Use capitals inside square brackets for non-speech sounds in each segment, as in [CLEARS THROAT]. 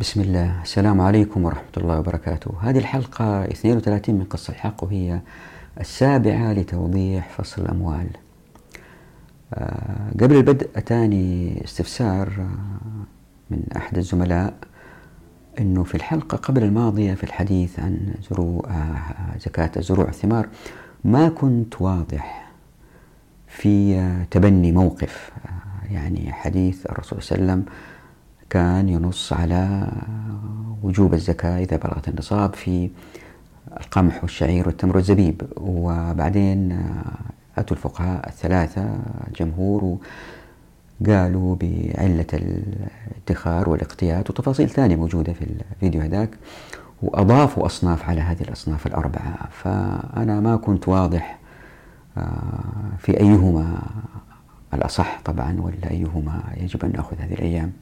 بسم الله. السلام عليكم ورحمة الله وبركاته. هذه الحلقة 32 من قصة الحق وهي السابعة لتوضيح فصل الأموال. آه، قبل البدء أتاني استفسار آه، من أحد الزملاء أنه في الحلقة قبل الماضية في الحديث عن زروع آه، زكاة الزروع والثمار ما كنت واضح في تبني موقف. يعني حديث الرسول صلى الله عليه وسلم كان ينص على وجوب الزكاة إذا بلغت النصاب في القمح والشعير والتمر والزبيب. وبعدين أتوا الفقهاء الثلاثة الجمهور قالوا بعلة الادخار والاقتيات وتفاصيل ثانية موجودة في الفيديو هذاك وأضافوا أصناف على هذه الأصناف الأربعة. فأنا ما كنت واضح آه، في أيهما الأصح طبعا ولا أيهما يجب أن نأخذ هذه الأيام.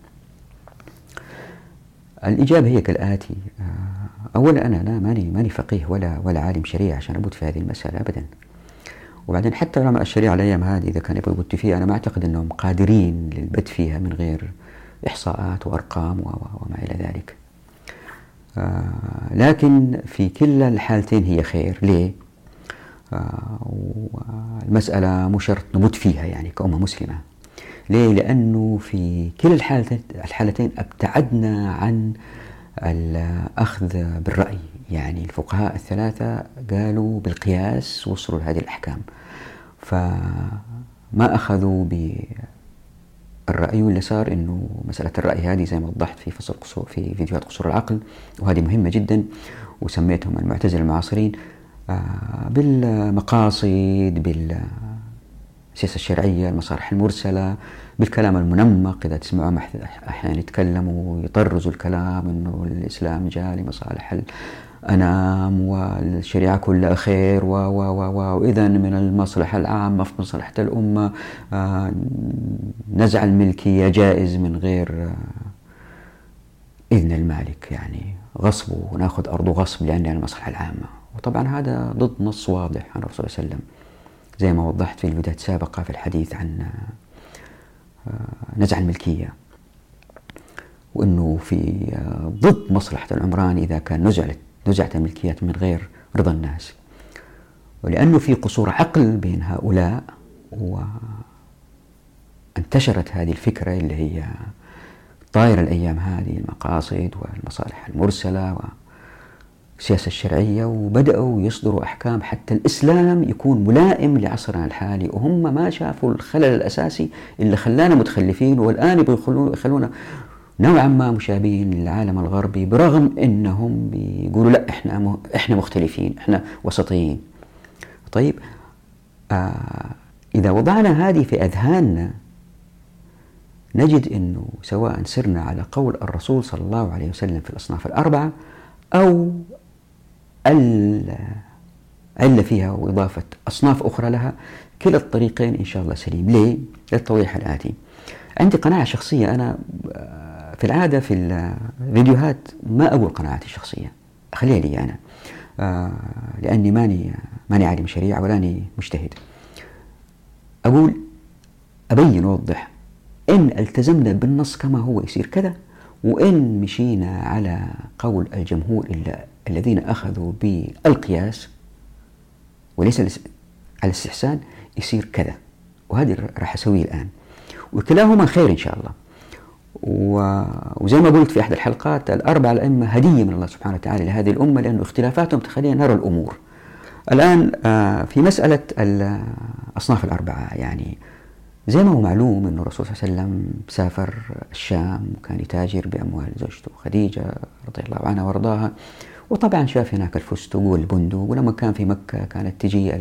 الإجابة هي كالآتي. آه، أولا أنا لا ماني ماني فقيه ولا ولا عالم شريعة عشان أبوت في هذه المسألة أبدا. وبعدين حتى علماء الشريعة الأيام هذه إذا كان يبغوا يبت فيها أنا ما أعتقد أنهم قادرين للبت فيها من غير إحصاءات وأرقام وما إلى ذلك. آه لكن في كلا الحالتين هي خير. ليه؟ آه والمسألة مو شرط نمت فيها يعني كأمة مسلمة. ليه؟ لأنه في كلا الحالتين أبتعدنا عن الأخذ بالرأي يعني الفقهاء الثلاثة قالوا بالقياس وصلوا لهذه الأحكام فما أخذوا بالرأي واللي صار أنه مسألة الرأي هذه زي ما وضحت في فصل قصور في فيديوهات قصور العقل وهذه مهمة جدا وسميتهم المعتزلة المعاصرين آه، بالمقاصد بال السياسة الشرعية المصالح المرسلة بالكلام المنمق إذا تسمعوا أحيانا يتكلموا ويطرزوا الكلام أنه الإسلام جاء لمصالح الأنام والشريعة كلها خير و و و وإذا من المصلحة العامة في مصلحة الأمة آه نزع الملكية جائز من غير آه إذن المالك يعني غصبه وناخذ أرضه غصب لأنها المصلحة العامة. وطبعا هذا ضد نص واضح عن الرسول صلى الله عليه وسلم. زي ما وضحت في الفيديوهات السابقة في الحديث عن آه، نزع الملكية وأنه في آه، ضد مصلحة العمران إذا كان نزعت نزعت الملكيات من غير رضا الناس. ولأنه في قصور عقل بين هؤلاء وانتشرت هذه الفكرة اللي هي طايرة الأيام هذه المقاصد والمصالح المرسلة السياسة الشرعية وبدأوا يصدروا أحكام حتى الإسلام يكون ملائم لعصرنا الحالي وهم ما شافوا الخلل الأساسي اللي خلانا متخلفين والآن يبغوا يخلونا نوعا ما مشابهين للعالم الغربي برغم إنهم بيقولوا لا إحنا إحنا مختلفين إحنا وسطيين. طيب آه إذا وضعنا هذه في أذهاننا نجد إنه سواء سرنا على قول الرسول صلى الله عليه وسلم في الأصناف الأربعة أو العلة فيها وإضافة أصناف أخرى لها كلا الطريقين إن شاء الله سليم. ليه؟ للتوضيح الآتي. عندي قناعة شخصية. أنا آه، في العادة في الفيديوهات ما أقول قناعاتي الشخصية خليها لي أنا. آه، لأني ماني ماني عالم شريعة ولاني مجتهد. أقول أبين وأوضح. إن التزمنا بالنص كما هو يصير كذا وإن مشينا على قول الجمهور إلا الذين أخذوا بالقياس وليس على الاستحسان يصير كذا. وهذه راح أسويه الآن. وكلاهما خير إن شاء الله. وزي ما قلت في أحد الحلقات الأربع الأئمة هدية من الله سبحانه وتعالى لهذه الأمة لأن اختلافاتهم تخلينا نرى الأمور. الآن آه، في مسألة الأصناف الأربعة يعني زي ما هو معلوم أن الرسول صلى الله عليه وسلم سافر الشام وكان يتاجر بأموال زوجته خديجة رضي الله عنها وأرضاها. وطبعا شاف هناك الفستق والبندق ولما كان في مكة كانت تجي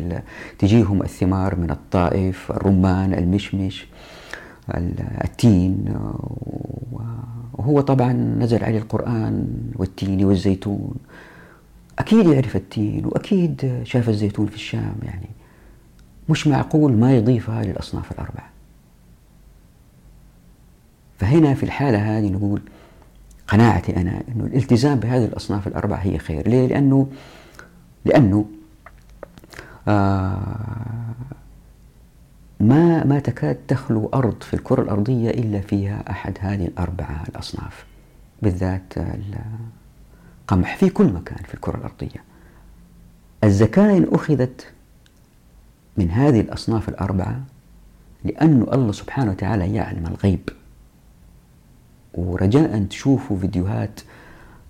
تجيهم الثمار من الطائف الرمان المشمش التين وهو طبعا نزل عليه القرآن والتين والزيتون. أكيد يعرف التين وأكيد شاف الزيتون في الشام يعني مش معقول ما يضيفها للأصناف الأربعة. فهنا في الحالة هذه نقول قناعتي أنا أنه الالتزام بهذه الأصناف الأربعة هي خير. ليه؟ لأنه لأنه آه ما ما تكاد تخلو أرض في الكرة الأرضية إلا فيها أحد هذه الأربعة الأصناف بالذات القمح في كل مكان في الكرة الأرضية. الزكاة إن أخذت من هذه الأصناف الأربعة لأن الله سبحانه وتعالى يعلم الغيب. ورجاء تشوفوا فيديوهات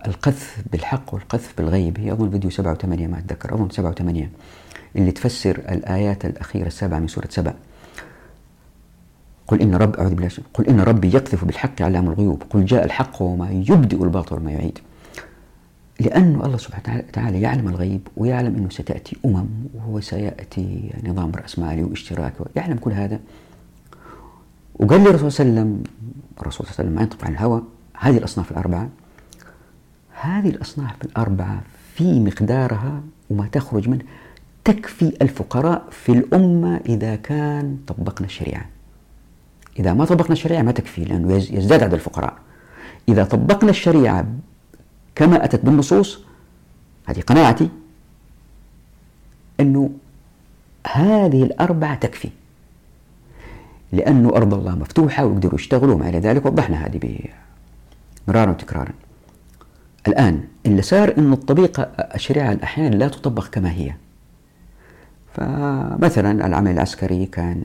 القذف بالحق والقذف بالغيب. هي أظن فيديو سبعة وثمانية ما أتذكر. أظن سبعة وثمانية. اللي تفسر الآيات الأخيرة السبعة من سورة سبع. قل إن رب أعوذ بالله قل إن ربي يقذف بالحق علام الغيوب. قل جاء الحق وما يبدئ الباطل وما يعيد. لأن الله سبحانه وتعالى يعلم الغيب ويعلم أنه ستأتي أمم وهو سيأتي نظام رأسمالي واشتراكي يعلم كل هذا. وقال لي الرسول صلى الله عليه وسلم الرسول صلى الله عليه وسلم ما ينطق عن الهوى. هذه الأصناف الأربعة. هذه الأصناف الأربعة في مقدارها وما تخرج منه تكفي الفقراء في الأمة إذا كان طبقنا الشريعة. إذا ما طبقنا الشريعة ما تكفي لأنه يزداد عدد الفقراء. إذا طبقنا الشريعة كما أتت بالنصوص هذه قناعتي أنه هذه الأربعة تكفي. لأنه أرض الله مفتوحة ويقدروا يشتغلوا وما إلى ذلك وضحنا هذه مرارا وتكرارا. الآن اللي صار أنه الطبيقة الشريعة أحيانا لا تطبق كما هي. فمثلا العمل العسكري كان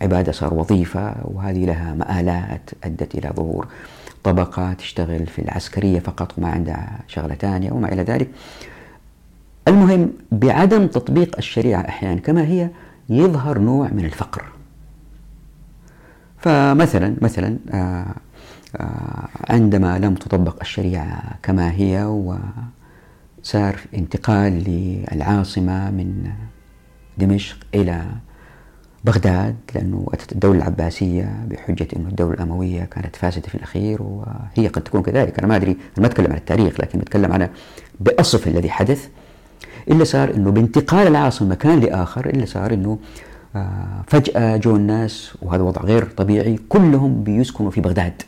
عبادة صار وظيفة وهذه لها مآلات أدت إلى ظهور طبقة تشتغل في العسكرية فقط وما عندها شغلة ثانية وما إلى ذلك. المهم بعدم تطبيق الشريعة أحيانا كما هي يظهر نوع من الفقر. فمثلا مثلا آه، آه، عندما لم تطبق الشريعة كما هي وصار انتقال للعاصمة من دمشق إلى بغداد لأنه أتت الدولة العباسية بحجة أن الدولة الأموية كانت فاسدة في الأخير وهي قد تكون كذلك. أنا ما أدري أنا ما أتكلم عن التاريخ لكن أتكلم عن بأصف الذي حدث. إلا صار أنه بانتقال العاصمة مكان لآخر إلا صار أنه فجأة جو الناس وهذا وضع غير طبيعي كلهم بيسكنوا في بغداد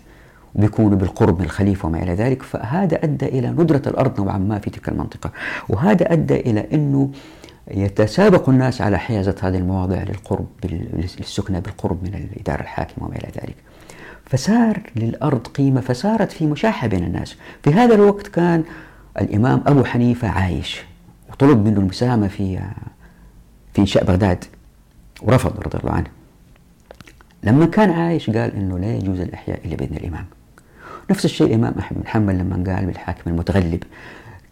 وبيكونوا بالقرب من الخليفة وما إلى ذلك فهذا أدى إلى ندرة الأرض نوعا ما في تلك المنطقة وهذا أدى إلى أنه يتسابق الناس على حيازة هذه المواضع للقرب للسكنة بالقرب من الإدارة الحاكمة وما إلى ذلك. فصار للأرض قيمة فصارت في مشاحة بين الناس. في هذا الوقت كان الإمام أبو حنيفة عايش وطلب منه المساهمة في في إنشاء بغداد. ورفض رضي الله عنه. لما كان عايش قال إنه لا يجوز الأحياء إلا بإذن الإمام. نفس الشيء الإمام أحمد بن حنبل لما قال بالحاكم المتغلب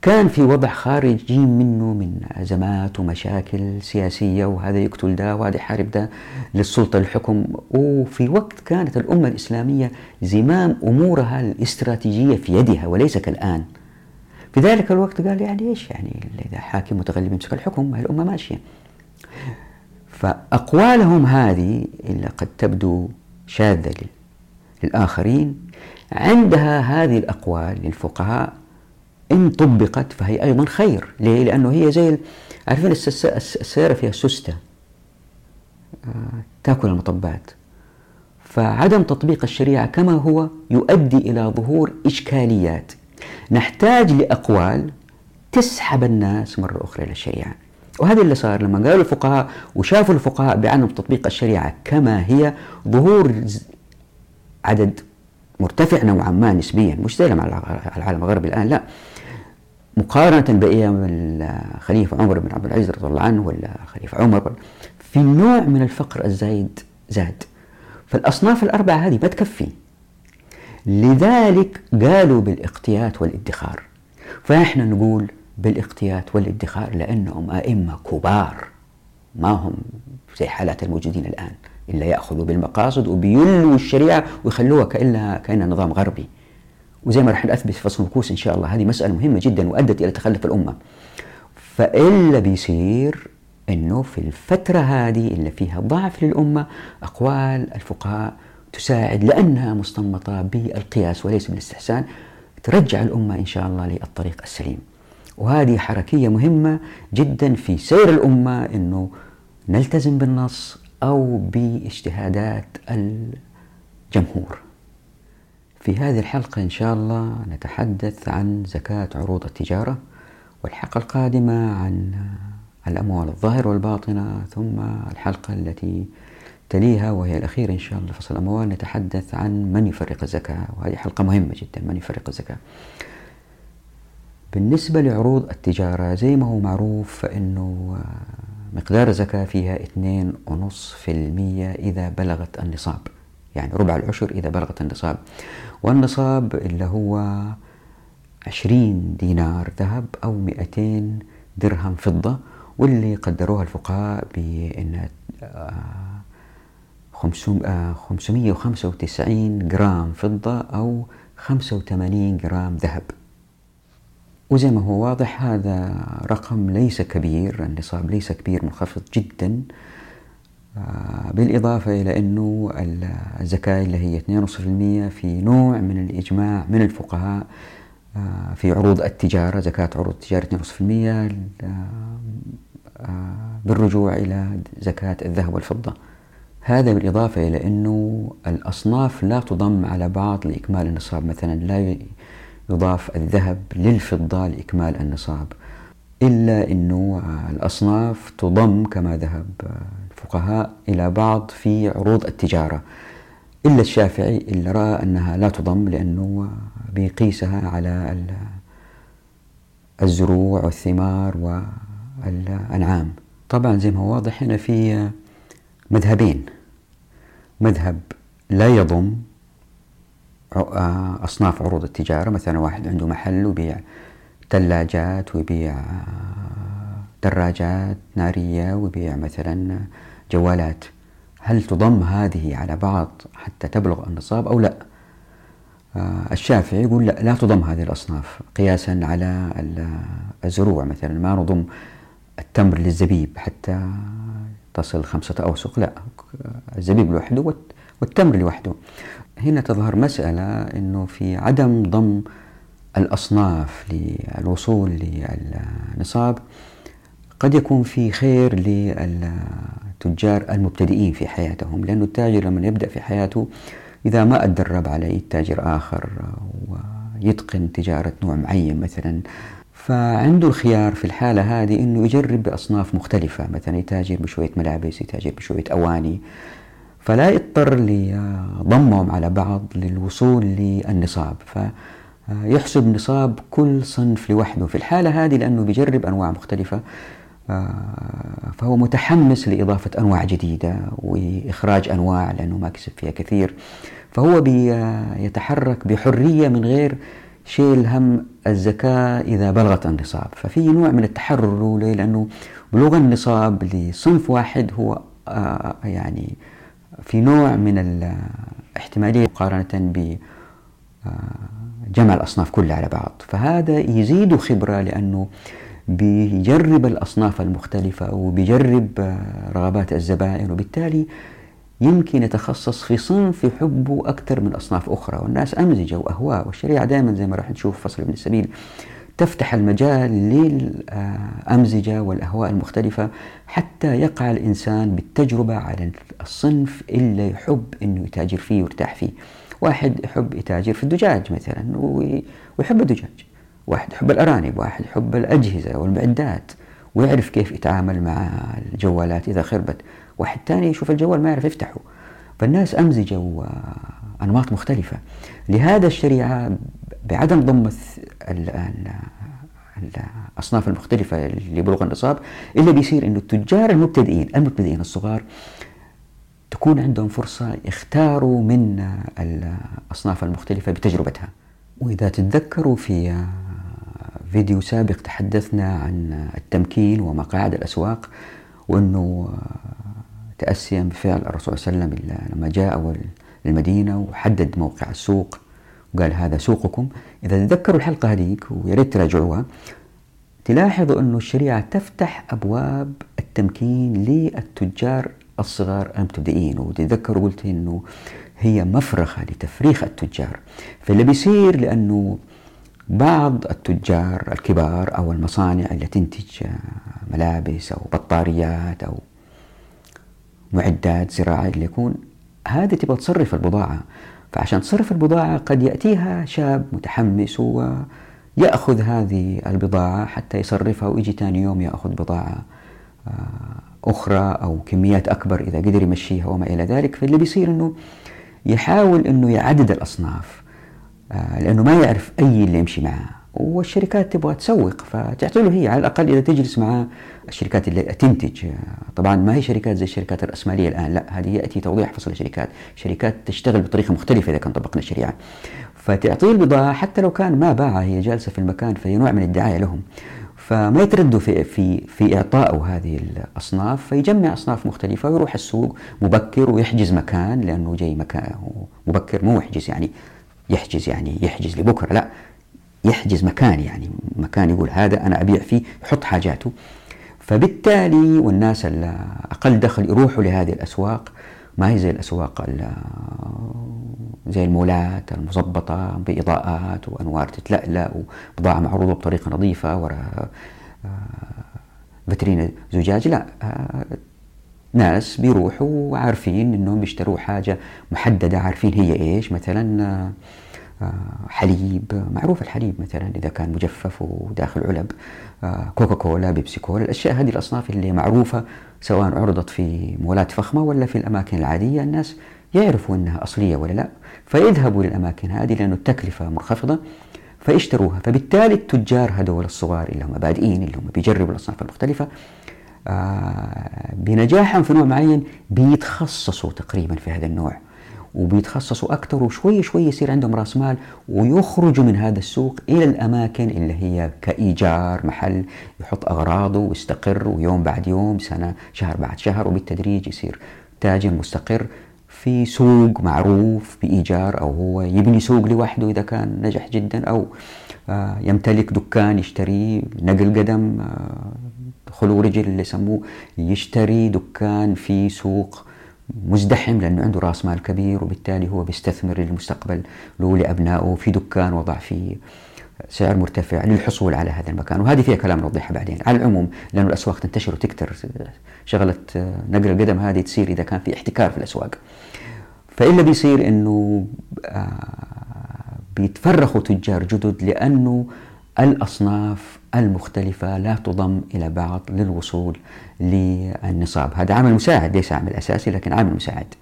كان في وضع خارجي منه من أزمات ومشاكل سياسية وهذا يقتل ده وهذا يحارب ده للسلطة الحكم وفي وقت كانت الأمة الإسلامية زمام أمورها الاستراتيجية في يدها وليس كالآن. في ذلك الوقت قال يعني إيش يعني إذا حاكم متغلب يمسك الحكم الأمة ماشية. فأقوالهم هذه اللي قد تبدو شاذة للآخرين عندها هذه الأقوال للفقهاء إن طبقت فهي أيضا خير. ليه؟ لأنه هي زي عارفين السيارة فيها سستة آه، تأكل المطبات. فعدم تطبيق الشريعة كما هو يؤدي إلى ظهور إشكاليات. نحتاج لأقوال تسحب الناس مرة أخرى إلى الشريعة. وهذا اللي صار لما قالوا الفقهاء وشافوا الفقهاء بعدم تطبيق الشريعة كما هي ظهور عدد مرتفع نوعا ما نسبيا. مش زي العالم الغربي الآن لا. مقارنة بأيام الخليفة عمر بن عبد العزيز رضي الله عنه ولا خليفة عمر. في نوع من الفقر الزايد زاد. فالأصناف الأربعة هذه ما تكفي لذلك قالوا بالاقتيات والادخار. فإحنا نقول بالاقتيات والادخار لأنهم أئمة كبار. ما هم زي حالات الموجودين الآن إلا يأخذوا بالمقاصد وبيلوا الشريعة ويخلوها كأنها كأنها نظام غربي. وزي ما راح نثبت في فصل الكوس إن شاء الله هذه مسألة مهمة جدا وأدت إلى تخلف الأمة. فإلا بيصير أنه في الفترة هذه اللي فيها ضعف للأمة أقوال الفقهاء تساعد لأنها مستنبطة بالقياس وليس بالاستحسان ترجع الأمة إن شاء الله للطريق السليم. وهذه حركية مهمة جدا في سير الأمة أنه نلتزم بالنص أو باجتهادات الجمهور. في هذه الحلقة إن شاء الله نتحدث عن زكاة عروض التجارة والحلقة القادمة عن الأموال الظاهرة والباطنة ثم الحلقة التي تليها وهي الأخيرة إن شاء الله فصل الأموال. نتحدث عن من يفرق الزكاة وهذه حلقة مهمة جدا من يفرق الزكاة. بالنسبة لعروض التجارة زي ما هو معروف فإنه مقدار الزكاة فيها 2.5% إذا بلغت النصاب. يعني ربع العشر إذا بلغت النصاب. والنصاب اللي هو 20 دينار ذهب أو 200 درهم فضة واللي قدروها الفقهاء بأن 595 جرام فضة أو 85 جرام ذهب. وزي ما هو واضح هذا رقم ليس كبير النصاب ليس كبير منخفض جدا. آه، بالإضافة إلى أنه الزكاة اللي هي 2.5% في نوع من الإجماع من الفقهاء آه، في عروض التجارة زكاة عروض التجارة 2.5% آه، بالرجوع إلى زكاة الذهب والفضة. هذا بالإضافة إلى أنه الأصناف لا تضم على بعض لإكمال النصاب. مثلا لا يضاف الذهب للفضة لإكمال النصاب. إلا أنه الأصناف تضم كما ذهب الفقهاء إلى بعض في عروض التجارة. إلا الشافعي اللي رأى أنها لا تضم لأنه بيقيسها على الزروع والثمار والأنعام. طبعا زي ما هو واضح هنا في مذهبين. مذهب لا يضم أصناف عروض التجارة مثلا واحد عنده محل ويبيع ثلاجات ويبيع دراجات نارية ويبيع مثلا جوالات. هل تضم هذه على بعض حتى تبلغ النصاب أو لا؟ الشافعي يقول لا لا تضم هذه الأصناف قياسا على الزروع مثلا. ما نضم التمر للزبيب حتى تصل خمسة أوسق لا الزبيب لوحده والتمر لوحده. هنا تظهر مسألة أنه في عدم ضم الأصناف للوصول للنصاب قد يكون في خير للتجار المبتدئين في حياتهم لأن التاجر لما يبدأ في حياته إذا ما أدرب على تاجر آخر ويتقن تجارة نوع معين مثلا فعنده الخيار في الحالة هذه أنه يجرب بأصناف مختلفة مثلا يتاجر بشوية ملابس يتاجر بشوية أواني. فلا يضطر لضمهم على بعض للوصول للنصاب. فيحسب نصاب كل صنف لوحده. في الحالة هذه لأنه بيجرب أنواع مختلفة فهو متحمس لإضافة أنواع جديدة وإخراج أنواع لأنه ما كسب فيها كثير. فهو بيتحرك بحرية من غير شيل هم الزكاة إذا بلغت النصاب. ففي نوع من التحرر لأنه بلوغ النصاب لصنف واحد هو آه، يعني في نوع من الاحتمالية مقارنة ب آه، الأصناف كلها على بعض. فهذا يزيد خبرة لأنه بيجرب الأصناف المختلفة وبيجرب آه، رغبات الزبائن وبالتالي يمكن يتخصص في صنف يحبه أكثر من أصناف أخرى. والناس أمزجة وأهواء والشريعة دائما زي ما راح نشوف فصل ابن السبيل تفتح المجال للأمزجة والأهواء المختلفة حتى يقع الإنسان بالتجربة على الصنف اللي يحب أنه يتاجر فيه ويرتاح فيه. واحد يحب يتاجر في الدجاج مثلا ويحب الدجاج. واحد يحب الأرانب واحد يحب الأجهزة والمعدات ويعرف كيف يتعامل مع الجوالات إذا خربت. واحد ثاني يشوف الجوال ما يعرف يفتحه. فالناس أمزجة وأنماط مختلفة. لهذا الشريعة بعدم ضم الأصناف المختلفة لبلوغ النصاب إلا بيصير أنه التجار المبتدئين المبتدئين الصغار تكون عندهم فرصة يختاروا من الأصناف المختلفة بتجربتها. وإذا تتذكروا في فيديو سابق تحدثنا عن التمكين ومقاعد الأسواق وأنه تأسيا بفعل الرسول صلى الله عليه وسلم لما جاء أول المدينة وحدد موقع السوق. وقال هذا سوقكم إذا تذكروا الحلقة هذيك ويا ريت تراجعوها. تلاحظوا أنه الشريعة تفتح أبواب التمكين للتجار الصغار المبتدئين. وتذكروا قلت أنه هي مفرخة لتفريخ التجار. فاللي بيصير لأنه بعض التجار الكبار أو المصانع اللي تنتج ملابس أو بطاريات أو معدات زراعية اللي يكون هذه تبغى تصرف البضاعة. فعشان تصرف البضاعة قد يأتيها شاب متحمس ويأخذ هذه البضاعة حتى يصرفها ويجي ثاني يوم يأخذ بضاعة أخرى أو كميات أكبر إذا قدر يمشيها وما إلى ذلك. فاللي بيصير أنه يحاول أنه يعدد الأصناف لأنه ما يعرف أي اللي يمشي معه. والشركات تبغى تسوق فتعطي له هي على الأقل إذا تجلس مع الشركات اللي تنتج. طبعا ما هي شركات زي الشركات الرأسمالية الآن لا هذه يأتي توضيح فصل الشركات. شركات تشتغل بطريقة مختلفة إذا كان طبقنا الشريعة. فتعطيه البضاعة حتى لو كان ما باعها هي جالسة في المكان فهي نوع من الدعاية لهم. فما يتردوا في في في اعطائه هذه الأصناف فيجمع أصناف مختلفة ويروح السوق مبكر ويحجز مكان لأنه جاي مكان مبكر مو يحجز يعني يحجز يعني يحجز لبكرة لا. يحجز مكان يعني مكان يقول هذا أنا أبيع فيه يحط حاجاته. فبالتالي والناس الأقل دخل يروحوا لهذه الأسواق. ما هي زي الأسواق زي المولات المظبطة بإضاءات وأنوار تتلألأ وبضاعة معروضة بطريقة نظيفة وراء فيترين زجاج. لا ناس بيروحوا عارفين إنهم بيشتروا حاجة محددة عارفين هي إيش. مثلا حليب معروف الحليب مثلا إذا كان مجفف وداخل علب آه، كوكا كولا بيبسي كولا الأشياء هذه الأصناف اللي معروفة سواء عرضت في مولات فخمة ولا في الأماكن العادية الناس يعرفوا أنها أصلية ولا لا فيذهبوا للأماكن هذه لأنه التكلفة منخفضة فيشتروها فبالتالي التجار هذول الصغار اللي هم بادئين اللي هم بيجربوا الأصناف المختلفة آه، بنجاحهم في نوع معين بيتخصصوا تقريبا في هذا النوع. وبيتخصصوا أكثر وشوي شوي يصير عندهم رأس مال ويخرجوا من هذا السوق إلى الأماكن اللي هي كإيجار محل يحط أغراضه ويستقر ويوم بعد يوم سنة شهر بعد شهر وبالتدريج يصير تاجر مستقر في سوق معروف بإيجار أو هو يبني سوق لوحده إذا كان نجح جدا أو آه، يمتلك دكان يشتري نقل قدم آه، خلو رجل اللي يسموه يشتري دكان في سوق مزدحم لأنه عنده رأس مال كبير وبالتالي هو بيستثمر للمستقبل له لأبنائه في دكان وضع فيه سعر مرتفع للحصول على هذا المكان. وهذه فيها كلام نوضحها بعدين. على العموم لأنه الأسواق تنتشر وتكتر شغلة نقل القدم هذه تصير إذا كان في احتكار في الأسواق. فإلا بيصير أنه آه، بيتفرخوا تجار جدد لأنه الأصناف المختلفة لا تضم إلى بعض للوصول للنصاب هذا عامل مساعد ليس عامل أساسي لكن عامل مساعد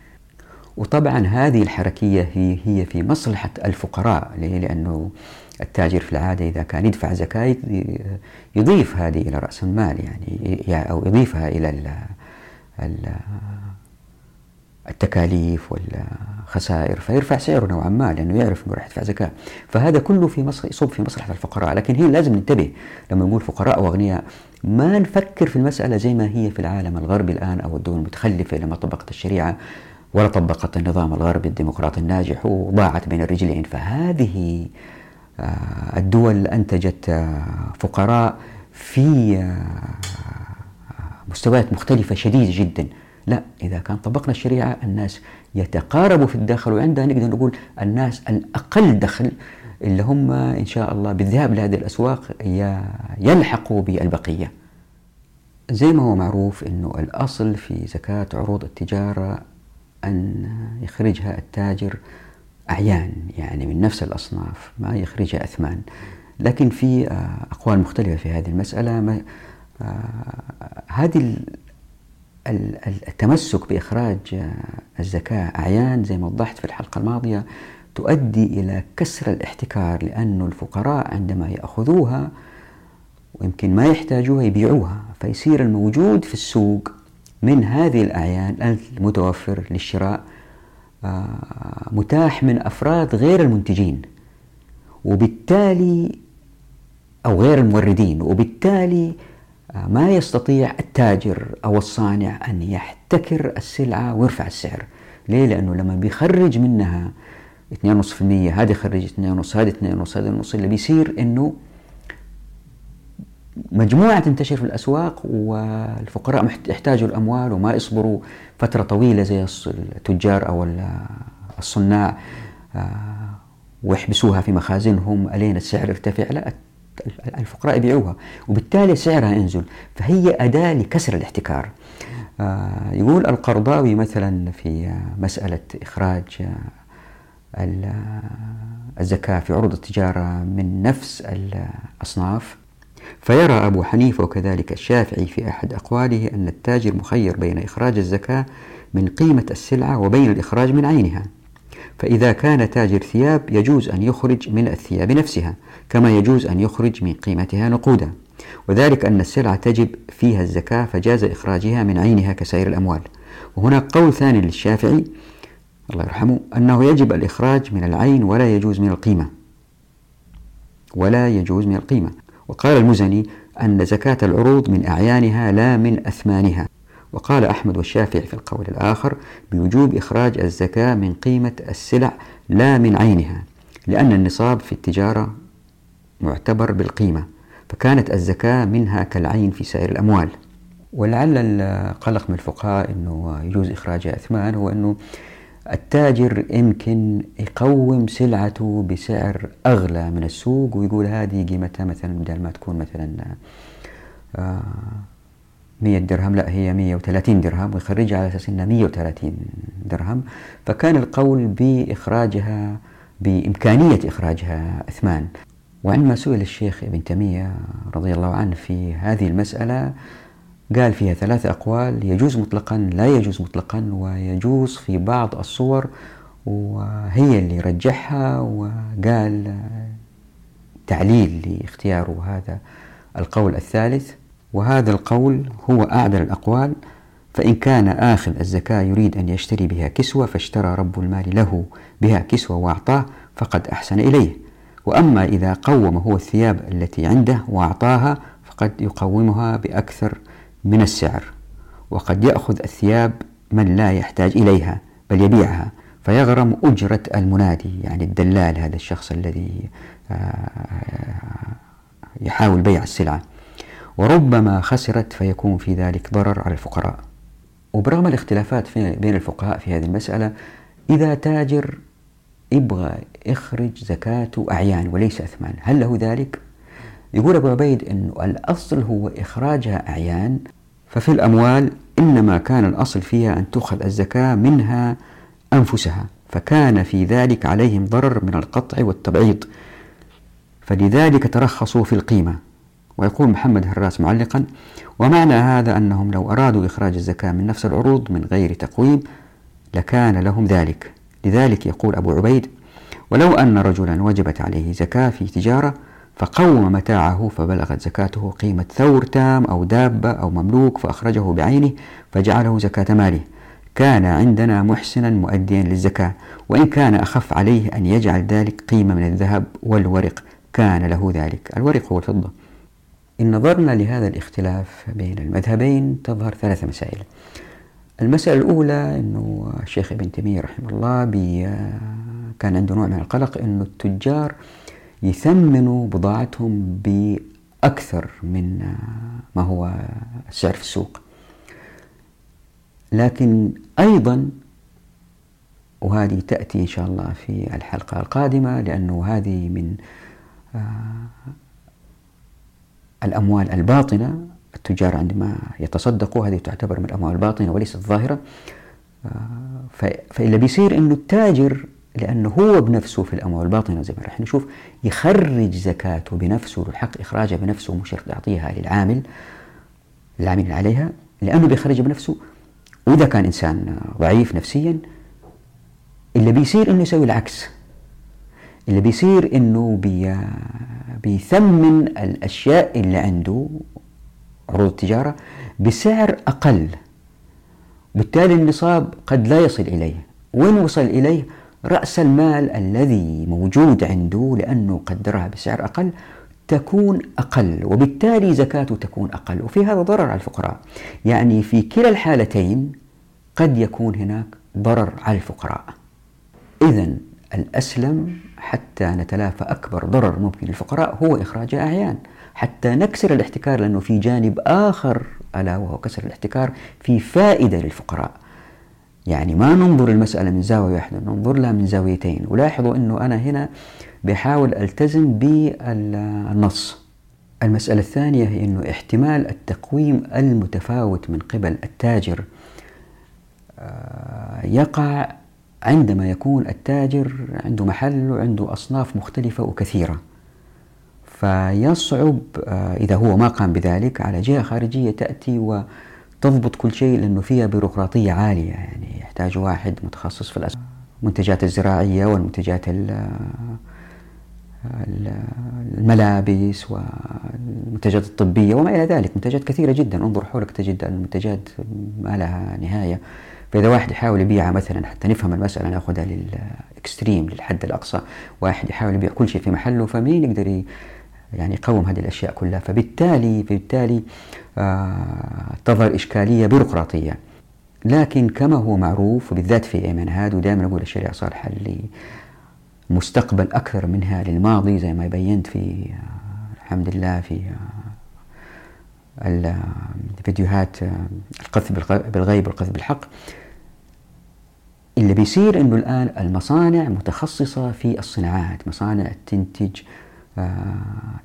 وطبعا هذه الحركية هي, هي في مصلحة الفقراء ليه؟ لأنه التاجر في العادة إذا كان يدفع زكاة يضيف هذه إلى رأس المال يعني أو يضيفها إلى التكاليف والخسائر فيرفع سعره نوعا ما لأنه يعرف إنه راح يدفع زكاة. فهذا كله في مصر يصب في مصلحة الفقراء. لكن هي لازم ننتبه لما نقول فقراء واغنياء ما نفكر في المسألة زي ما هي في العالم الغربي الآن أو الدول المتخلفة لما طبقت الشريعة ولا طبقت النظام الغربي الديمقراطي الناجح وضاعت بين الرجلين. فهذه آه، الدول أنتجت آه، فقراء في آه، مستويات مختلفة شديده جدا. لا إذا كان طبقنا الشريعة الناس يتقاربوا في الدخل وعندها نقدر نقول الناس الأقل دخل اللي هم إن شاء الله بالذهاب لهذه الأسواق يلحقوا بالبقية. زي ما هو معروف أنه الأصل في زكاة عروض التجارة أن يخرجها التاجر أعيان يعني من نفس الأصناف ما يخرجها أثمان. لكن في أقوال مختلفة في هذه المسألة آه، هذه التمسك بإخراج الزكاة أعيان زي ما وضحت في الحلقة الماضية تؤدي إلى كسر الاحتكار لأن الفقراء عندما يأخذوها ويمكن ما يحتاجوها يبيعوها فيصير الموجود في السوق من هذه الأعيان المتوفر للشراء آه، متاح من أفراد غير المنتجين وبالتالي أو غير الموردين وبالتالي ما يستطيع التاجر أو الصانع أن يحتكر السلعة ويرفع السعر ليه؟ لأنه لما بيخرج منها 2.5% هذه يخرج 2.5 هذه 2.5 هذه النص اللي بيصير إنه مجموعة تنتشر في الأسواق والفقراء يحتاجوا الأموال وما يصبروا فترة طويلة زي التجار أو الصناع آه، ويحبسوها في مخازنهم ألين السعر يرتفع لا الفقراء يبيعوها وبالتالي سعرها ينزل. فهي أداة لكسر الاحتكار. آه، يقول القرضاوي مثلا في مسألة إخراج الزكاة في عروض التجارة من نفس الأصناف. فيرى أبو حنيفة وكذلك الشافعي في أحد أقواله أن التاجر مخير بين إخراج الزكاة من قيمة السلعة وبين الإخراج من عينها. فإذا كان تاجر ثياب يجوز أن يخرج من الثياب نفسها كما يجوز أن يخرج من قيمتها نقودا. وذلك أن السلعة تجب فيها الزكاة فجاز إخراجها من عينها كسائر الأموال. وهناك قول ثاني للشافعي الله يرحمه أنه يجب الإخراج من العين ولا يجوز من القيمة. ولا يجوز من القيمة. وقال المزني أن زكاة العروض من أعيانها لا من أثمانها. وقال أحمد والشافعي في القول الآخر بوجوب إخراج الزكاة من قيمة السلع لا من عينها لأن النصاب في التجارة معتبر بالقيمة فكانت الزكاة منها كالعين في سائر الأموال. ولعل القلق من الفقهاء أنه يجوز إخراج أثمان هو أنه التاجر يمكن يقوم سلعته بسعر أغلى من السوق ويقول هذه قيمتها مثلا بدل ما تكون مثلا 100 آه، درهم لا هي 130 درهم ويخرجها على أساس أنها 130 درهم. فكان القول بإخراجها بإمكانية إخراجها أثمان وعندما سئل الشيخ ابن تيمية رضي الله عنه في هذه المسألة قال فيها ثلاث أقوال يجوز مطلقا لا يجوز مطلقا ويجوز في بعض الصور وهي اللي رجحها وقال تعليل لاختياره هذا القول الثالث. وهذا القول هو أعدل الأقوال فإن كان آخذ الزكاة يريد أن يشتري بها كسوة فاشترى رب المال له بها كسوة وأعطاه فقد أحسن إليه. وأما إذا قوم هو الثياب التي عنده وأعطاها فقد يقومها بأكثر من السعر. وقد يأخذ الثياب من لا يحتاج إليها بل يبيعها فيغرم أجرة المنادي يعني الدلال هذا الشخص الذي آه، يحاول بيع السلعة. وربما خسرت فيكون في ذلك ضرر على الفقراء. وبرغم الاختلافات بين الفقهاء في هذه المسألة إذا تاجر يبغى يخرج زكاة أعيان وليس أثمان. هل له ذلك؟ يقول أبو عبيد أنه الأصل هو إخراجها أعيان ففي الأموال إنما كان الأصل فيها أن تؤخذ الزكاة منها أنفسها فكان في ذلك عليهم ضرر من القطع والتبعيض. فلذلك ترخصوا في القيمة. ويقول محمد هراس معلقا ومعنى هذا أنهم لو أرادوا إخراج الزكاة من نفس العروض من غير تقويم لكان لهم ذلك. لذلك يقول أبو عبيد ولو أن رجلا وجبت عليه زكاة في تجارة فقوم متاعه فبلغت زكاته قيمة ثور تام أو دابة أو مملوك فأخرجه بعينه فجعله زكاة ماله. كان عندنا محسنا مؤديا للزكاة وإن كان أخف عليه أن يجعل ذلك قيمة من الذهب والورق كان له ذلك. الورق هو الفضة. إن نظرنا لهذا الاختلاف بين المذهبين تظهر ثلاث مسائل. المسألة الأولى أنه الشيخ ابن تيمية رحمه الله كان عنده نوع من القلق أنه التجار يثمنوا بضاعتهم بأكثر من ما هو السعر في السوق. لكن أيضا وهذه تأتي إن شاء الله في الحلقة القادمة لأنه هذه من آه، الأموال الباطنة التجار عندما يتصدقوا هذه تعتبر من الأموال الباطنة وليست الظاهرة آه، فإلا بيصير أنه التاجر لأنه هو بنفسه في الأموال الباطنة زي ما رح نشوف يخرج زكاته بنفسه الحق إخراجها بنفسه مش يعطيها للعامل العامل عليها لأنه بيخرجها بنفسه. وإذا كان إنسان ضعيف نفسيا اللي بيصير إنه يسوي العكس. اللي بيصير إنه بي بيثمن الأشياء اللي عنده عروض التجارة بسعر أقل. بالتالي النصاب قد لا يصل إليه. وين وصل إليه؟ رأس المال الذي موجود عنده لأنه قدرها بسعر أقل تكون أقل. وبالتالي زكاته تكون أقل. وفي هذا ضرر على الفقراء. يعني في كلا الحالتين قد يكون هناك ضرر على الفقراء. إذا الأسلم حتى نتلافى أكبر ضرر ممكن للفقراء هو إخراج أعيان حتى نكسر الاحتكار لأنه في جانب آخر ألا وهو كسر الاحتكار في فائدة للفقراء. يعني ما ننظر المسألة من زاوية واحدة ننظر لها من زاويتين. ولاحظوا أنه أنا هنا بحاول ألتزم بالنص. المسألة الثانية هي أنه احتمال التقويم المتفاوت من قبل التاجر آه، يقع عندما يكون التاجر عنده محل وعنده أصناف مختلفة وكثيرة. فيصعب آه، إذا هو ما قام بذلك على جهة خارجية تأتي وتضبط كل شيء لأنه فيها بيروقراطية عالية. يعني يحتاج واحد متخصص في المنتجات الزراعية والمنتجات الملابس والمنتجات الطبية وما إلى ذلك. منتجات كثيرة جدا. انظر حولك تجد المنتجات ما لها نهاية. فإذا واحد يحاول يبيعها مثلا حتى نفهم المسألة نأخذها للإكستريم للحد الأقصى. واحد يحاول يبيع كل شيء في محله فمين يقدر يعني يقوم هذه الأشياء كلها؟ فبالتالي بالتالي آه تظهر إشكالية بيروقراطية. لكن كما هو معروف وبالذات في أيمن هاد ودائما أقول الشريعة صالحة لمستقبل أكثر منها للماضي زي ما بينت في آه الحمد لله في آه الفيديوهات القذف بالغيب والقذف بالحق. اللي بيصير إنه الآن المصانع متخصصة في الصناعات، مصانع تنتج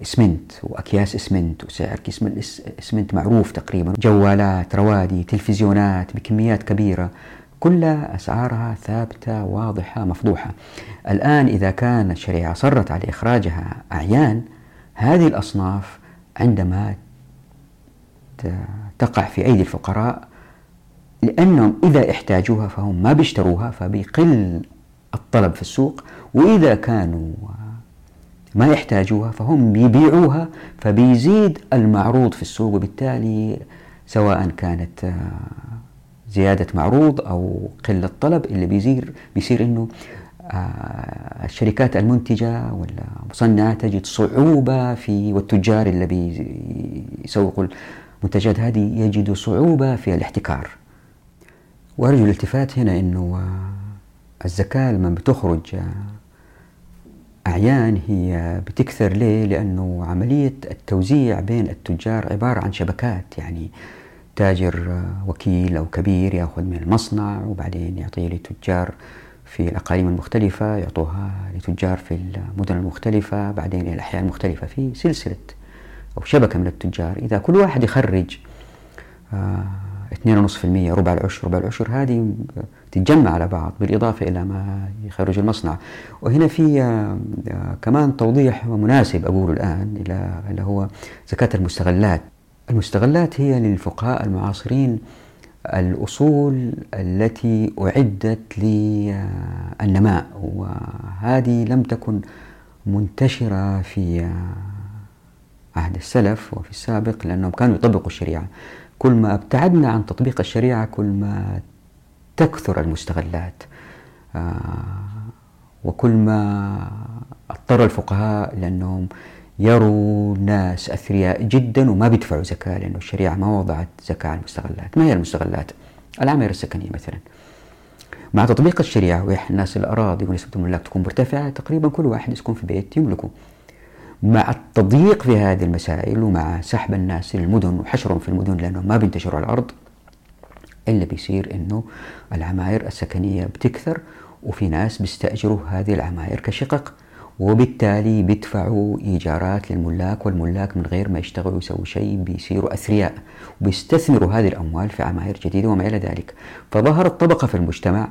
إسمنت وأكياس إسمنت وسعر كيس الاسمنت معروف تقريبا، جوالات، روادي، تلفزيونات بكميات كبيرة، كلها أسعارها ثابتة واضحة مفضوحة. الآن إذا كان الشريعة اصرت على إخراجها أعيان هذه الأصناف عندما تقع في أيدي الفقراء لأنهم إذا احتاجوها فهم ما بيشتروها فبيقل الطلب في السوق وإذا كانوا ما يحتاجوها فهم بيبيعوها فبيزيد المعروض في السوق وبالتالي سواء كانت زيادة معروض أو قلة طلب اللي بيصير بيصير إنه الشركات المنتجة والمصنعة تجد صعوبة في والتجار اللي بيسوقوا المنتجات هذه يجد صعوبة في الاحتكار وأرجو الالتفات هنا أنه الزكاة لما بتخرج أعيان هي بتكثر ليه؟ لأنه عملية التوزيع بين التجار عبارة عن شبكات يعني تاجر وكيل أو كبير يأخذ من المصنع وبعدين يعطيه لتجار في الأقاليم المختلفة يعطوها لتجار في المدن المختلفة بعدين إلى الأحياء المختلفة في سلسلة أو شبكة من التجار. إذا كل واحد يخرج آه، اثنين ونصف في المية ربع العشر ربع العشر هذه تتجمع على بعض بالإضافة إلى ما يخرج المصنع. وهنا في آه، آه، كمان توضيح مناسب أقوله الآن اللي هو زكاة المستغلات. المستغلات هي للفقهاء المعاصرين الأصول التي أعدت للنماء وهذه لم تكن منتشرة في عهد السلف وفي السابق لأنهم كانوا يطبقوا الشريعة. كل ما ابتعدنا عن تطبيق الشريعة كل ما تكثر المستغلات آه، وكل ما اضطر الفقهاء لأنهم يروا ناس أثرياء جدا وما بيدفعوا زكاة لأنه الشريعة ما وضعت زكاة على المستغلات. ما هي المستغلات؟ العماير السكنية مثلا. مع تطبيق الشريعة الناس الأراضي ونسبة الملاك تكون مرتفعة تقريبا كل واحد يسكن في بيت يملكه. مع التضييق في هذه المسائل ومع سحب الناس للمدن وحشرهم في المدن لأنهم ما بينتشروا على الأرض اللي بيصير إنه العماير السكنية بتكثر وفي ناس بيستأجروا هذه العماير كشقق وبالتالي بيدفعوا إيجارات للملاك والملاك من غير ما يشتغلوا يسووا شيء بيصيروا أثرياء وبيستثمروا هذه الأموال في عماير جديدة وما إلى ذلك. فظهرت طبقة في المجتمع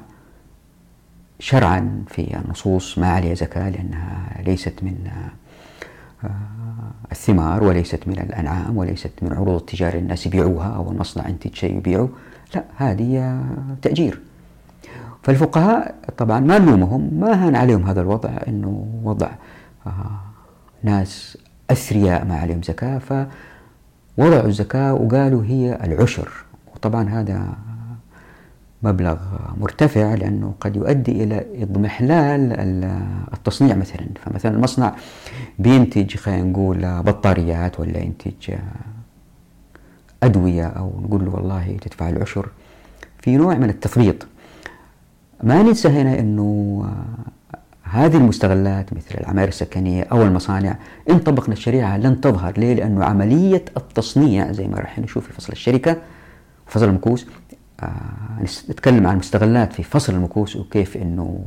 شرعا في النصوص ما عليها زكاة لأنها ليست من الثمار وليست من الأنعام وليست من عروض التجارة الناس يبيعوها أو المصنع ينتج شيء يبيعه لا هذه تأجير. فالفقهاء طبعا ما نلومهم ما هان عليهم هذا الوضع أنه وضع آه، ناس أثرياء ما عليهم زكاة فوضعوا الزكاة وقالوا هي العشر. وطبعا هذا مبلغ مرتفع لأنه قد يؤدي إلى إضمحلال التصنيع مثلا. فمثلا المصنع بينتج خلينا نقول بطاريات ولا ينتج أدوية أو نقول له والله تدفع العشر في نوع من التفريط. ما ننسى هنا أنه هذه المستغلات مثل العماير السكنية أو المصانع إن طبقنا الشريعة لن تظهر. ليه؟ لأنه عملية التصنيع زي ما راح نشوف في فصل الشركة فصل المكوس نتكلم عن مستغلات في فصل المكوس وكيف إنه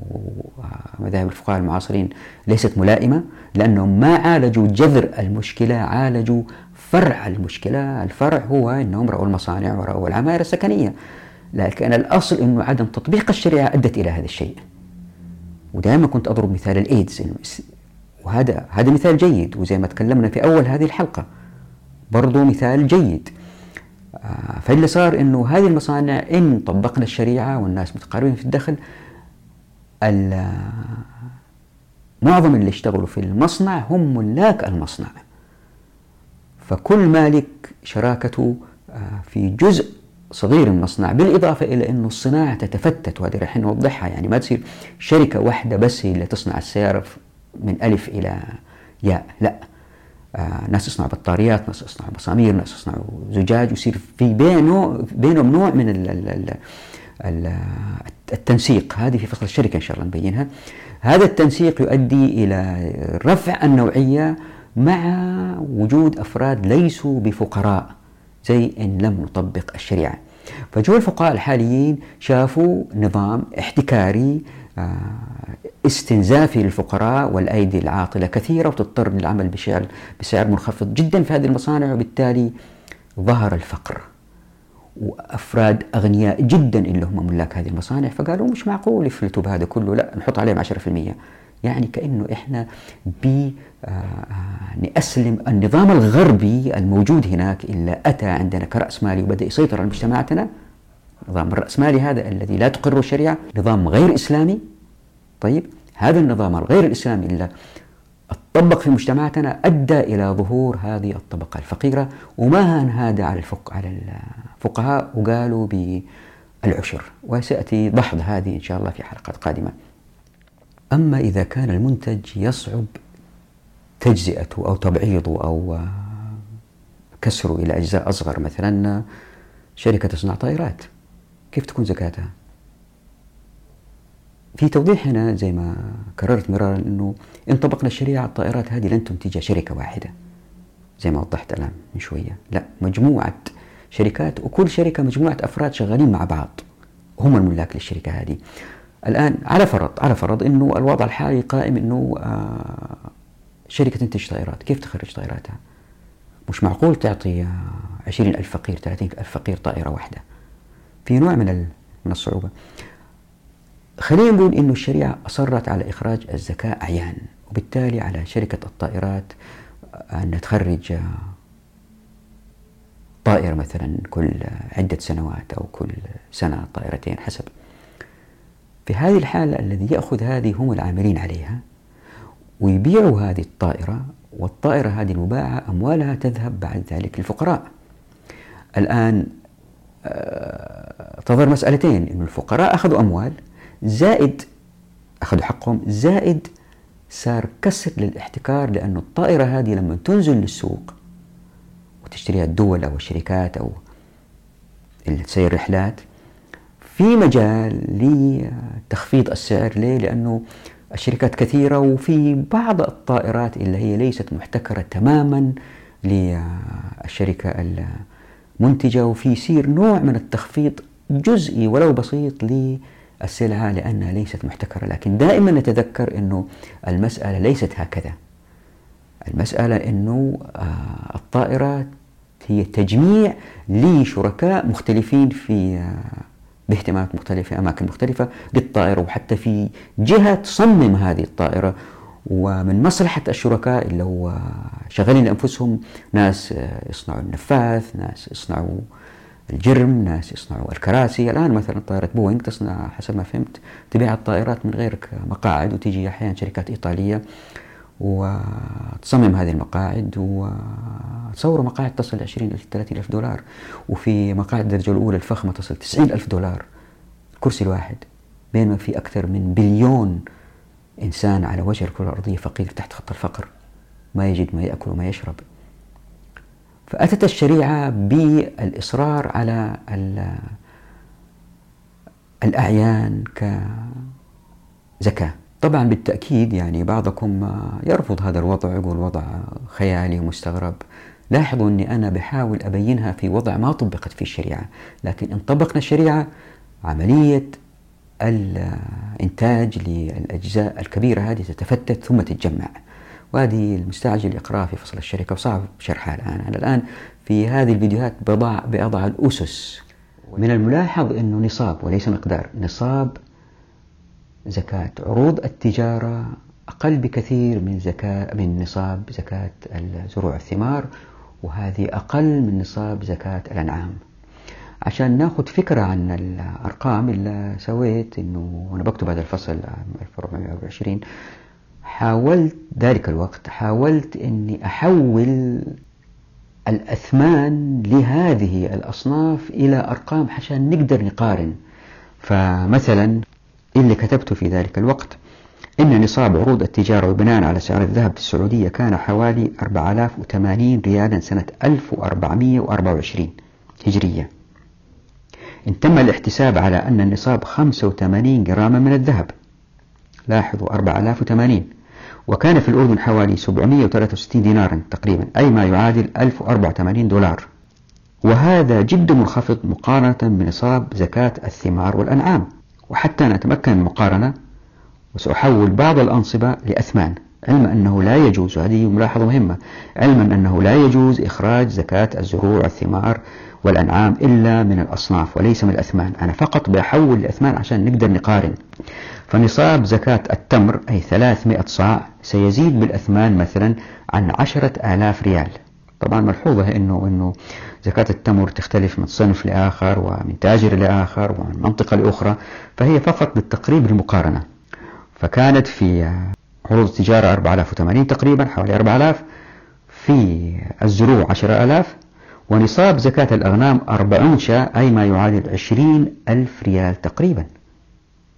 آه، مذاهب الفقهاء المعاصرين ليست ملائمة لأنهم ما عالجوا جذر المشكلة عالجوا فرع المشكلة، الفرع هو إنهم رأوا المصانع ورأوا العماير السكنية. لكن الأصل إنه عدم تطبيق الشريعة أدت إلى هذا الشيء. ودائما كنت أضرب مثال الإيدز وهذا هذا مثال جيد وزي ما تكلمنا في أول هذه الحلقة برضو مثال جيد فاللي صار إنه هذه المصانع إن طبقنا الشريعة والناس متقاربين في الدخل معظم اللي اشتغلوا في المصنع هم ملاك المصنع. فكل مالك شراكته آه، في جزء صغير من المصنع بالإضافة إلى أنه الصناعة تتفتت وهذه راح نوضحها. يعني ما تصير شركة واحدة بس هي اللي تصنع السيارة من ألف إلى ياء لا. آه ناس يصنعوا بطاريات ناس يصنعوا مسامير ناس يصنعوا زجاج ويصير في بينه بينهم نوع من ال ال ال التنسيق. هذه في فصل الشركة إن شاء الله نبينها. هذا التنسيق يؤدي إلى رفع النوعية مع وجود أفراد ليسوا بفقراء زي إن لم نطبق الشريعة. فجو الفقهاء الحاليين شافوا نظام احتكاري آه، استنزافي للفقراء والأيدي العاطلة كثيرة وتضطر للعمل بسعر, بسعر منخفض جدا في هذه المصانع وبالتالي ظهر الفقر وأفراد أغنياء جدا اللي هم ملاك هذه المصانع فقالوا مش معقول يفلتوا بهذا كله لا نحط عليهم 10% يعني كأنه إحنا ب آه، آه، نأسلم النظام الغربي الموجود هناك إلا أتى عندنا كرأس مالي وبدأ يسيطر على مجتمعاتنا النظام الرأسمالي هذا الذي لا تقره الشريعة نظام غير إسلامي. طيب هذا النظام الغير الإسلامي إلا طبق في مجتمعاتنا أدى إلى ظهور هذه الطبقة الفقيرة وما هذا على الفق على الفقهاء وقالوا بالعشر. وسيأتي دحض هذه إن شاء الله في حلقات قادمة. أما إذا كان المنتج يصعب تجزئته أو تبعيضه أو كسره إلى أجزاء أصغر مثلا شركة تصنع طائرات. كيف تكون زكاتها؟ في توضيح هنا زي ما كررت مرارا إنه إن طبقنا الشريعة على الطائرات هذه لن تنتجها شركة واحدة زي ما وضحت الآن من شوية. لا مجموعة شركات وكل شركة مجموعة أفراد شغالين مع بعض. هم الملاك للشركة هذه. الآن على فرض على فرض إنه الوضع الحالي قائم إنه آه شركة تنتج طائرات. كيف تخرج طائراتها؟ مش معقول تعطي عشرين ألف فقير ثلاثين ألف فقير طائرة واحدة. في نوع من من الصعوبة. خلينا نقول إنه الشريعة أصرت على إخراج الزكاه اعيان وبالتالي على شركة الطائرات أن تخرج طائره مثلا كل عدة سنوات أو كل سنة طائرتين حسب. في هذه الحالة الذي يأخذ هذه هم العاملين عليها ويبيعوا هذه الطائرة والطائرة هذه المباعة أموالها تذهب بعد ذلك للفقراء. الآن آه، تظهر مسألتين أن الفقراء أخذوا أموال زائد أخذوا حقهم زائد صار كسر للاحتكار لأنه الطائرة هذه لما تنزل للسوق وتشتريها الدول أو الشركات أو اللي تسير رحلات في مجال لتخفيض السعر ليه؟ لأنه الشركات كثيرة وفي بعض الطائرات اللي هي ليست محتكرة تماما للشركة المنتجة وفي يصير نوع من التخفيض جزئي ولو بسيط السلعة لأنها ليست محتكرة لكن دائما نتذكر أنه المسألة ليست هكذا. المسألة أنه آه، الطائرة هي تجميع لشركاء مختلفين في آه، باهتمامات مختلفة أماكن مختلفة للطائرة وحتى في جهة تصمم هذه الطائرة ومن مصلحة الشركاء اللي هو شغالين لأنفسهم ناس يصنعوا النفاث ناس يصنعوا الجرم ناس يصنعوا الكراسي. الآن مثلا طائرة بوينغ تصنع حسب ما فهمت تبيع الطائرات من غير مقاعد وتيجي أحيانا شركات إيطالية وتصمم هذه المقاعد وتصوروا مقاعد تصل 20 ألف 30 ألف دولار وفي مقاعد الدرجة الأولى الفخمة تصل 90 ألف دولار الكرسي الواحد بينما في أكثر من بليون إنسان على وجه الكرة الأرضية فقير تحت خط الفقر ما يجد ما يأكل وما يشرب. فأتت الشريعة بالإصرار على الأعيان كزكاة. طبعا بالتأكيد يعني بعضكم يرفض هذا الوضع يقول وضع خيالي ومستغرب. لاحظوا أني أنا بحاول أبينها في وضع ما طبقت في الشريعة لكن إن طبقنا الشريعة عملية الإنتاج للأجزاء الكبيرة هذه تتفتت ثم تتجمع. وهذه المستعجل يقرأها في فصل الشركة وصعب شرحها الآن. أنا الآن في هذه الفيديوهات بضع بأضع الأسس. من الملاحظ أنه نصاب وليس مقدار نصاب زكاة عروض التجارة أقل بكثير من زكاة من نصاب زكاة الزروع الثمار وهذه أقل من نصاب زكاة الأنعام. عشان ناخذ فكرة عن الأرقام اللي سويت إنه وأنا بكتب هذا الفصل 1420 حاولت ذلك الوقت حاولت إني أحول الأثمان لهذه الأصناف إلى أرقام عشان نقدر نقارن. فمثلا اللي كتبته في ذلك الوقت إن نصاب عروض التجارة وبناء على سعر الذهب في السعودية كان حوالي 4080 ريالا سنة 1424 هجرية. إن تم الاحتساب على أن النصاب 85 جراما من الذهب. لاحظوا 4080 وكان في الأردن حوالي 763 دينارا تقريبا أي ما يعادل 1084 دولار. وهذا جد منخفض مقارنة بنصاب زكاة الثمار والأنعام. وحتى نتمكن من المقارنة وسأحول بعض الأنصبة لأثمان. علما أنه لا يجوز هذه ملاحظة مهمة علما أنه لا يجوز إخراج زكاة الزروع الثمار والأنعام إلا من الأصناف وليس من الأثمان. أنا فقط بحول الأثمان عشان نقدر نقارن. فنصاب زكاة التمر أي 300 صاع سيزيد بالأثمان مثلا عن عشرة آلاف ريال. طبعا ملحوظة أنه, إنه زكاة التمر تختلف من صنف لآخر ومن تاجر لآخر ومن منطقة لأخرى فهي فقط بالتقريب للمقارنة فكانت في عروض التجارة 4080 تقريبا حوالي 4000 في الزروع 10000 ونصاب زكاة الأغنام 40 شاة أي ما يعادل 20 ألف ريال تقريبا.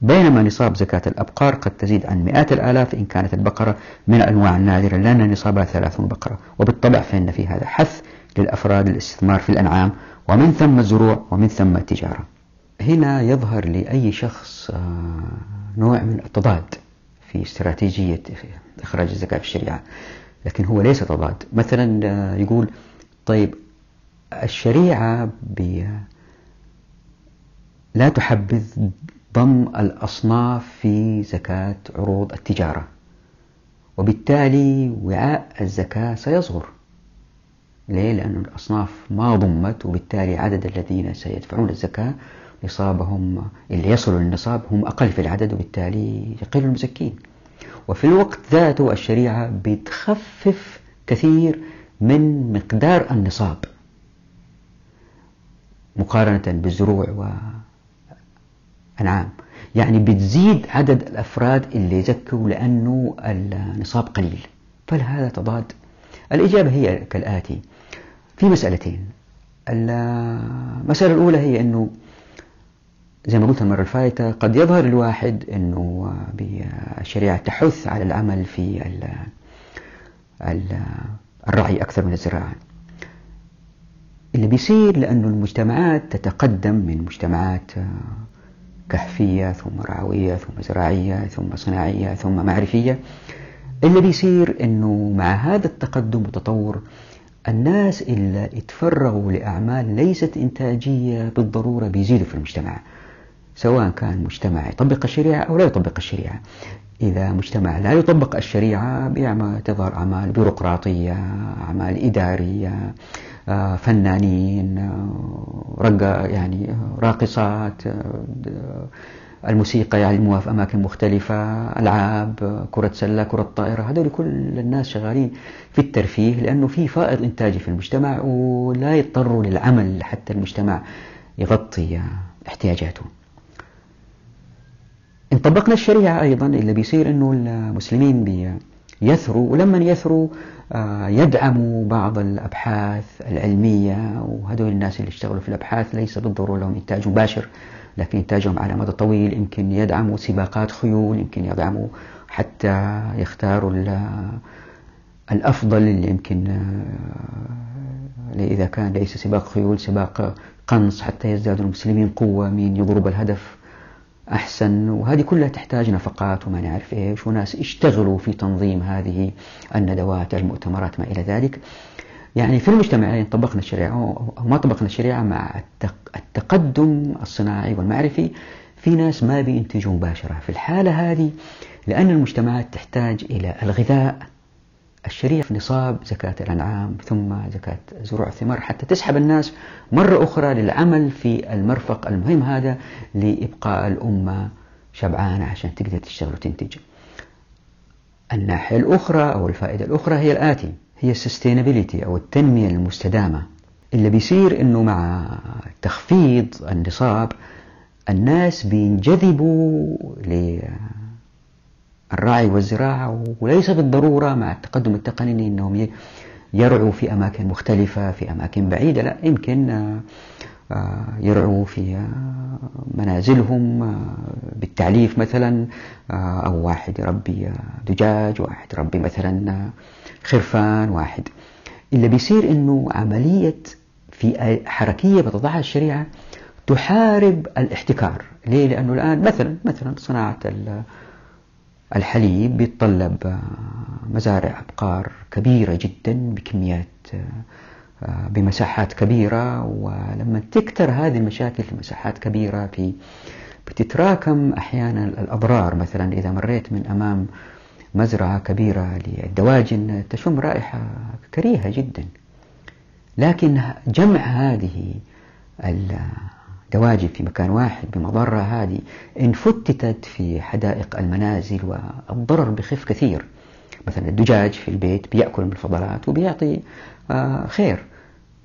بينما نصاب زكاة الأبقار قد تزيد عن مئات الآلاف إن كانت البقرة من الأنواع النادرة لأن نصابها 30 بقرة. وبالطبع فإن في هذا حث للأفراد للاستثمار في الأنعام ومن ثم الزروع ومن ثم التجارة. هنا يظهر لأي شخص آه، نوع من التضاد في استراتيجية إخراج الزكاة في الشريعة لكن هو ليس تضاد مثلا آه، يقول طيب الشريعة لا تحبذ ضم الأصناف في زكاة عروض التجارة وبالتالي وعاء الزكاة سيصغر ليه؟ لأن الأصناف ما ضمت وبالتالي عدد الذين سيدفعون الزكاة نصابهم اللي يصلوا للنصاب هم أقل في العدد وبالتالي يقل المزكين. وفي الوقت ذاته الشريعة بتخفف كثير من مقدار النصاب مقارنة بالزروع والأنعام. يعني بتزيد عدد الأفراد اللي زكوا لأنه النصاب قليل. فهذا تضاد. الإجابة هي كالآتي. في مسألتين. المسألة الأولى هي أنه زي ما قلت المرة الفائتة قد يظهر الواحد أنه بالشريعة تحث على العمل في الرعي أكثر من الزراعة. اللي بيصير لأنه المجتمعات تتقدم من مجتمعات كهفية ثم رعوية ثم زراعية ثم صناعية ثم معرفية. اللي بيصير أنه مع هذا التقدم والتطور الناس اللي اتفرغوا لأعمال ليست إنتاجية بالضرورة بيزيدوا في المجتمع. سواء كان مجتمع يطبق الشريعة أو لا يطبق الشريعة. إذا مجتمع لا يطبق الشريعة تظهر أعمال بيروقراطية أعمال إدارية آه، فنانين آه، رقا يعني راقصات آه، الموسيقى يعلموها في أماكن مختلفة ألعاب كرة سلة كرة طائرة. هذول كل الناس شغالين في الترفيه لأنه في فائض إنتاجي في المجتمع ولا يضطروا للعمل حتى المجتمع يغطي احتياجاته. إن طبقنا الشريعة أيضا اللي بيصير أنه المسلمين بيثروا ولما يثروا آه، يدعموا بعض الأبحاث العلمية وهذول الناس اللي اشتغلوا في الأبحاث ليس بالضرورة لهم إنتاج مباشر لكن إنتاجهم على مدى طويل. يمكن يدعموا سباقات خيول يمكن يدعموا حتى يختاروا الأفضل اللي يمكن آه، إذا كان ليس سباق خيول سباق قنص حتى يزداد المسلمين قوة من يضرب الهدف. أحسن. وهذه كلها تحتاج نفقات وما نعرف إيش. وناس اشتغلوا في تنظيم هذه الندوات المؤتمرات ما إلى ذلك. يعني في المجتمعين طبقنا الشريعة أو ما طبقنا الشريعة مع التقدم الصناعي والمعرفي. في ناس ما بينتجوا مباشرة. في الحالة هذه لأن المجتمعات تحتاج إلى الغذاء الشريعة في نصاب زكاة الأنعام ثم زكاة زروع الثمار حتى تسحب الناس مرة أخرى للعمل في المرفق المهم هذا لإبقاء الأمة شبعانة عشان تقدر تشتغل وتنتج. الناحية الأخرى أو الفائدة الأخرى هي الآتي هي السستينابيليتي أو التنمية المستدامة. اللي بيصير أنه مع تخفيض النصاب الناس بينجذبوا للرعي والزراعة وليس بالضرورة مع التقدم التقني أنهم يرعوا في أماكن مختلفة في أماكن بعيدة لا يمكن آه، يرعوا في آه، منازلهم آه، بالتعليف مثلا أو واحد يربي دجاج واحد يربي مثلا خرفان واحد اللي بيصير أنه عملية في حركية بتضعها الشريعة تحارب الاحتكار ليه؟ لأنه الآن مثلا مثلا صناعة الحليب بيتطلب مزارع أبقار كبيرة جدا بكميات آه، بمساحات كبيرة ولما تكتر هذه المشاكل في مساحات كبيرة في بتتراكم أحيانا الأضرار. مثلا إذا مريت من أمام مزرعة كبيرة للدواجن تشم رائحة كريهة جدا. لكن جمع هذه الدواجن في مكان واحد بمضرة هذه إن فتتت في حدائق المنازل والضرر بخف كثير. مثلا الدجاج في البيت بيأكل من الفضلات وبيعطي آه، خير.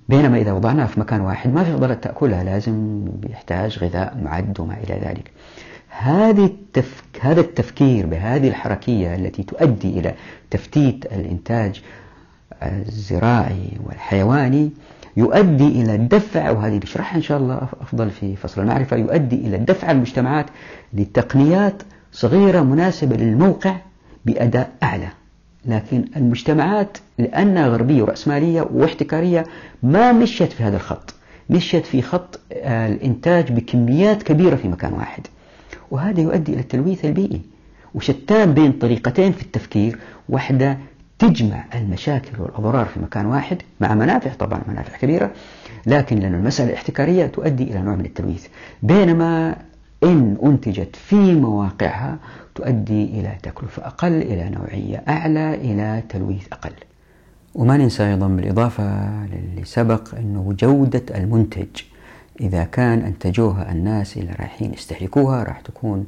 بينما إذا وضعناه في مكان واحد ما في فضلات تأكلها لازم بيحتاج غذاء معد وما إلى ذلك. هذه التفك... هذا التفكير بهذه الحركية التي تؤدي إلى تفتيت الإنتاج الزراعي والحيواني يؤدي إلى الدفع وهذه نشرحها إن شاء الله أفضل في فصل المعرفة يؤدي إلى الدفع المجتمعات لتقنيات صغيرة مناسبة للموقع بأداء أعلى. لكن المجتمعات لأنها غربية ورأسمالية واحتكارية ما مشت في هذا الخط. مشت في خط الإنتاج بكميات كبيرة في مكان واحد. وهذا يؤدي إلى التلويث البيئي وشتان بين طريقتين في التفكير. واحدة تجمع المشاكل والأضرار في مكان واحد مع منافع طبعا منافع كبيرة لكن لأن المسألة احتكارية تؤدي إلى نوع من التلويث. بينما إن أنتجت في مواقعها تؤدي إلى تكلفة أقل إلى نوعية أعلى إلى تلويث أقل. وما ننسى أيضا بالإضافة للي سبق أنه جودة المنتج إذا كان أنتجوها الناس اللي رايحين يستهلكوها راح تكون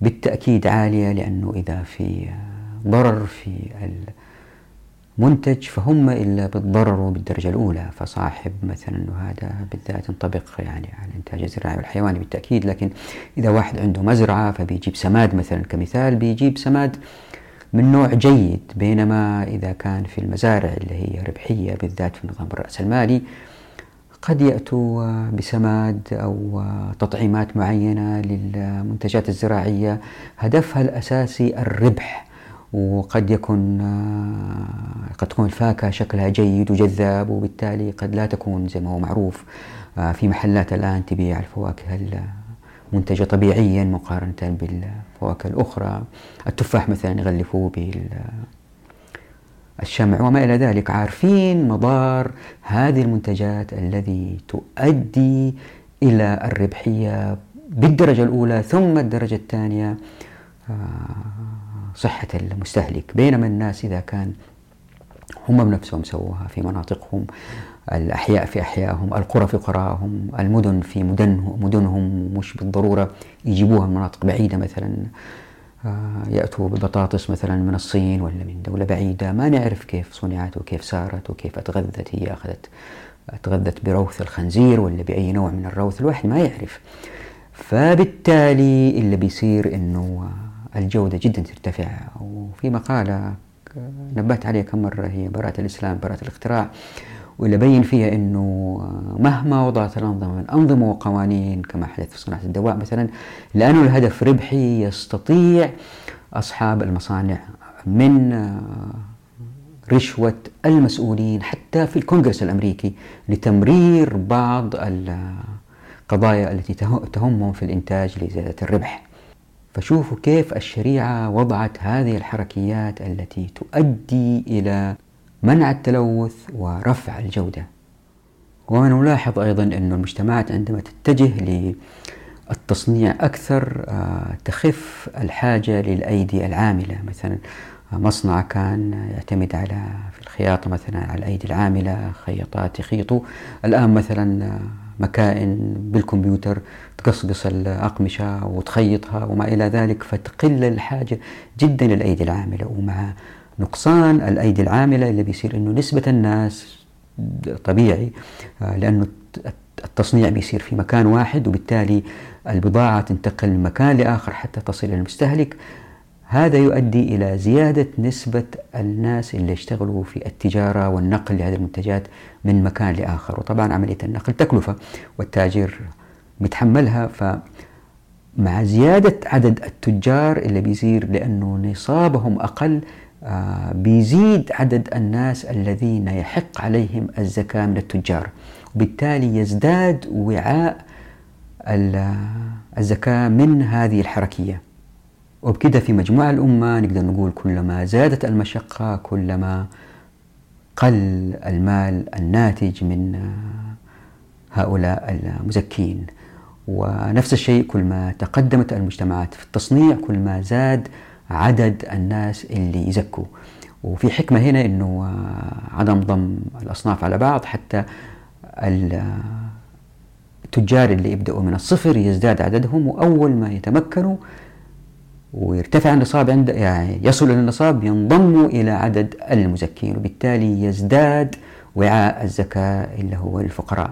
بالتأكيد عالية لأنه إذا في ضرر في منتج فهم إلا بتضرروا بالدرجة الأولى. فصاحب مثلا وهذا بالذات ينطبق يعني على الإنتاج الزراعي والحيواني بالتأكيد. لكن إذا واحد عنده مزرعة فبيجيب سماد مثلا كمثال بيجيب سماد من نوع جيد. بينما إذا كان في المزارع اللي هي ربحية بالذات في النظام الرأسمالي قد يأتوا بسماد أو تطعيمات معينة للمنتجات الزراعية. هدفها الأساسي الربح. وقد يكون آه، قد تكون الفاكهة شكلها جيد وجذاب وبالتالي قد لا تكون زي ما هو معروف آه، في محلات الآن تبيع الفواكه المنتجة طبيعيا مقارنة بالفواكه الأخرى. التفاح مثلا يغلفوه بالشمع وما إلى ذلك. عارفين مضار هذه المنتجات الذي تؤدي إلى الربحية بالدرجة الأولى ثم الدرجة الثانية. آه، صحة المستهلك. بينما الناس إذا كان هم بنفسهم سووها في مناطقهم الأحياء في أحيائهم القرى في قراهم المدن في مدنهم, مدنهم مش بالضرورة يجيبوها من مناطق بعيدة مثلا آه، يأتوا ببطاطس مثلا من الصين ولا من دولة بعيدة. ما نعرف كيف صنعت وكيف صارت وكيف أتغذت هي أخذت أتغذت بروث الخنزير ولا بأي نوع من الروث؟ الواحد ما يعرف. فبالتالي اللي بيصير إنه الجودة جدا ترتفع. وفي مقالة نبهت عليها كم مرة هي براءة الإسلام براءة الاختراع واللي بين فيها أنه مهما وضعت الأنظمة من أنظمة وقوانين كما حدث في صناعة الدواء مثلا لأنه الهدف ربحي يستطيع أصحاب المصانع من رشوة المسؤولين حتى في الكونغرس الأمريكي لتمرير بعض القضايا التي تهمهم في الإنتاج لزيادة الربح. فشوفوا كيف الشريعة وضعت هذه الحركيات التي تؤدي إلى منع التلوث ورفع الجودة. ونلاحظ أيضا أن المجتمعات عندما تتجه للتصنيع أكثر آه، تخف الحاجة للأيدي العاملة. مثلا مصنع كان يعتمد على في الخياطة مثلا على الأيدي العاملة خياطات يخيطوا. الآن مثلا مكائن بالكمبيوتر تقصقص الأقمشة وتخيطها وما إلى ذلك فتقل الحاجة جدا للأيدي العاملة. ومع نقصان الأيدي العاملة اللي بيصير أنه نسبة الناس طبيعي آه، لأنه التصنيع بيصير في مكان واحد وبالتالي البضاعة تنتقل من مكان لآخر حتى تصل إلى المستهلك. هذا يؤدي إلى زيادة نسبة الناس اللي يشتغلوا في التجارة والنقل لهذه المنتجات من مكان لآخر. وطبعا عملية النقل تكلفة والتاجر متحملها. فمع زيادة عدد التجار اللي بيصير لأنه نصابهم أقل آه، بيزيد عدد الناس الذين يحق عليهم الزكاة من التجار. وبالتالي يزداد وعاء الزكاة من هذه الحركية. وبكده في مجموع الأمة نقدر نقول كلما زادت المشقة كلما قل المال الناتج من هؤلاء المزكين. ونفس الشيء كل ما تقدمت المجتمعات في التصنيع كل ما زاد عدد الناس اللي يزكوا. وفي حكمة هنا أنه عدم ضم الأصناف على بعض حتى التجار اللي يبدأوا من الصفر يزداد عددهم وأول ما يتمكنوا ويرتفع النصاب عند يعني يصل إلى النصاب ينضموا إلى عدد المزكين وبالتالي يزداد وعاء الزكاة اللي هو الفقراء.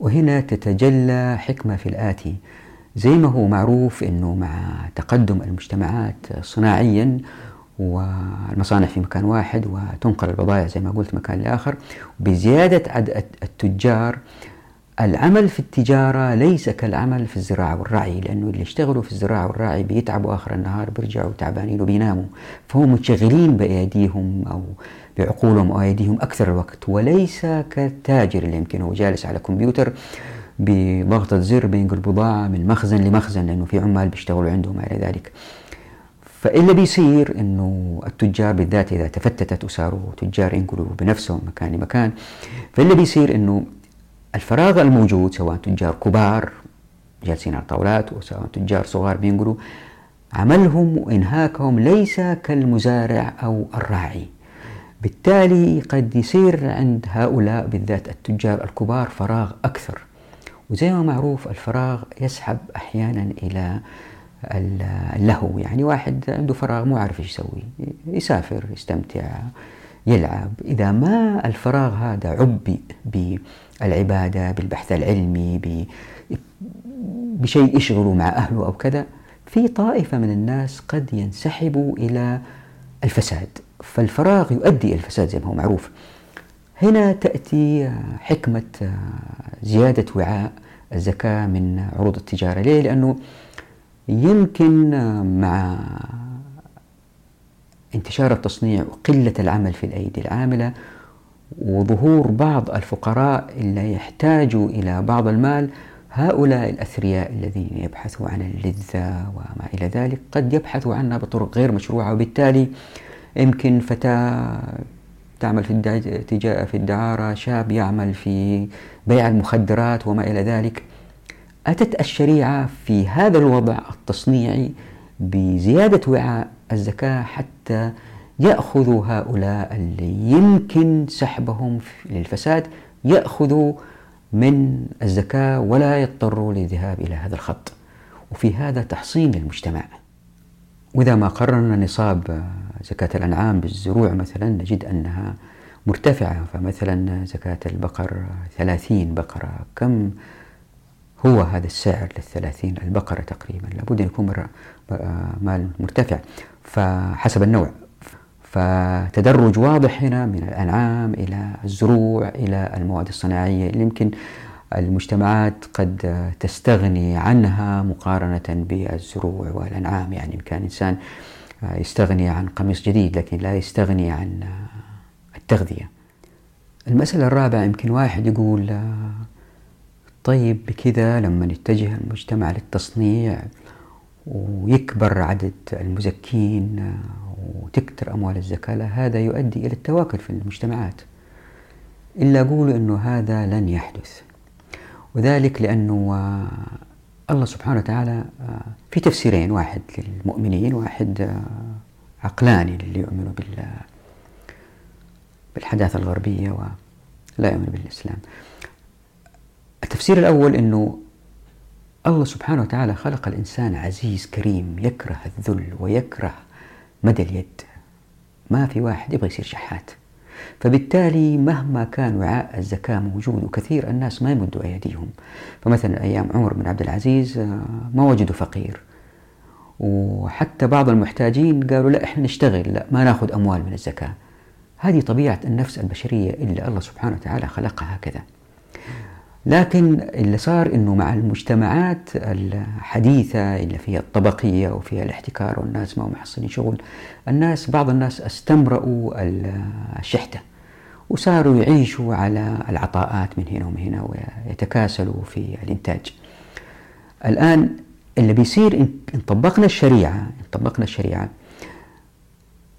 وهنا تتجلى حكمة في الآتي زي ما هو معروف أنه مع تقدم المجتمعات صناعيا والمصانع في مكان واحد وتنقل البضائع زي ما قلت مكان لآخر بزيادة عدد التجار العمل في التجارة ليس كالعمل في الزراعة والرعي لأنه اللي يشتغلوا في الزراعة والرعي بيتعبوا آخر النهار بيرجعوا تعبانين وبيناموا. فهم متشغلين بأيديهم أو بعقولهم أو أيديهم أكثر الوقت. وليس كالتاجر اللي يمكن هو جالس على كمبيوتر بضغطة زر بينقل بضاعة من مخزن لمخزن لأنه في عمال بيشتغلوا عندهم على ذلك. فاللي بيصير إنه التجار بالذات إذا تفتتت وصاروا تجار ينقلوا بنفسهم مكان لمكان فاللي بيصير إنه الفراغ الموجود سواء تجار كبار جالسين على الطاولات وسواء تجار صغار بينقلوا عملهم وإنهاكهم ليس كالمزارع أو الراعي. بالتالي قد يصير عند هؤلاء بالذات التجار الكبار فراغ أكثر. وزي ما معروف الفراغ يسحب أحيانا إلى اللهو. يعني واحد عنده فراغ مو عارف إيش يسوي. يسافر يستمتع يلعب. إذا ما الفراغ هذا عبئ بالعبادة بالبحث العلمي بشيء يشغله مع أهله أو كذا في طائفة من الناس قد ينسحبوا إلى الفساد. فالفراغ يؤدي إلى الفساد زي ما هو معروف. هنا تأتي حكمة زيادة وعاء الزكاة من عروض التجارة. ليه؟ لأنه يمكن مع انتشار التصنيع وقلة العمل في الأيدي العاملة وظهور بعض الفقراء اللي يحتاجوا إلى بعض المال هؤلاء الأثرياء الذين يبحثوا عن اللذة وما إلى ذلك قد يبحثوا عنها بطرق غير مشروعة وبالتالي يمكن فتاة تعمل في في الدعارة شاب يعمل في بيع المخدرات وما إلى ذلك. أتت الشريعة في هذا الوضع التصنيعي بزيادة وعاء الزكاة حتى يأخذوا هؤلاء اللي يمكن سحبهم للفساد يأخذوا من الزكاة ولا يضطروا للذهاب إلى هذا الخط. وفي هذا تحصين للمجتمع وإذا ما قررنا نصاب زكاة الأنعام بالزروع مثلا نجد أنها مرتفعة. فمثلا زكاة البقر ثلاثين بقرة. كم هو هذا السعر للثلاثين؟ البقرة تقريبا. لابد أن يكون مال مرتفع. فحسب النوع. فتدرج واضح هنا من الأنعام إلى الزروع إلى المواد الصناعية اللي يمكن المجتمعات قد تستغني عنها مقارنة بالزروع والأنعام. يعني كان إنسان يستغني عن قميص جديد لكن لا يستغني عن التغذية. المسألة الرابعة يمكن واحد يقول طيب بكذا لما يتجه المجتمع للتصنيع ويكبر عدد المزكين وتكتر أموال الزكاة هذا يؤدي إلى التواكل في المجتمعات. إلا أقول أنه هذا لن يحدث. وذلك لأنه الله سبحانه وتعالى في تفسيرين واحد للمؤمنين واحد عقلاني للي يؤمنوا بالحداثة الغربية ولا يؤمن بالإسلام. التفسير الأول أنه الله سبحانه وتعالى خلق الإنسان عزيز كريم يكره الذل ويكره مدى اليد. ما في واحد يبغى يصير شحات. فبالتالي مهما كان وعاء الزكاة موجود وكثير الناس ما يمدوا أيديهم. فمثلا أيام عمر بن عبد العزيز آه، ما وجدوا فقير. وحتى بعض المحتاجين قالوا لا إحنا نشتغل لا ما ناخذ أموال من الزكاة. هذه طبيعة النفس البشرية اللي الله سبحانه وتعالى خلقها هكذا. لكن اللي صار إنه مع المجتمعات الحديثة اللي فيها الطبقية وفيها الاحتكار والناس ما هم محصلين شغل الناس بعض الناس استمرأوا الشحتة وصاروا يعيشوا على العطاءات من هنا ومن هنا ويتكاسلوا في الإنتاج. الآن اللي بيصير إن طبقنا الشريعة إن طبقنا الشريعة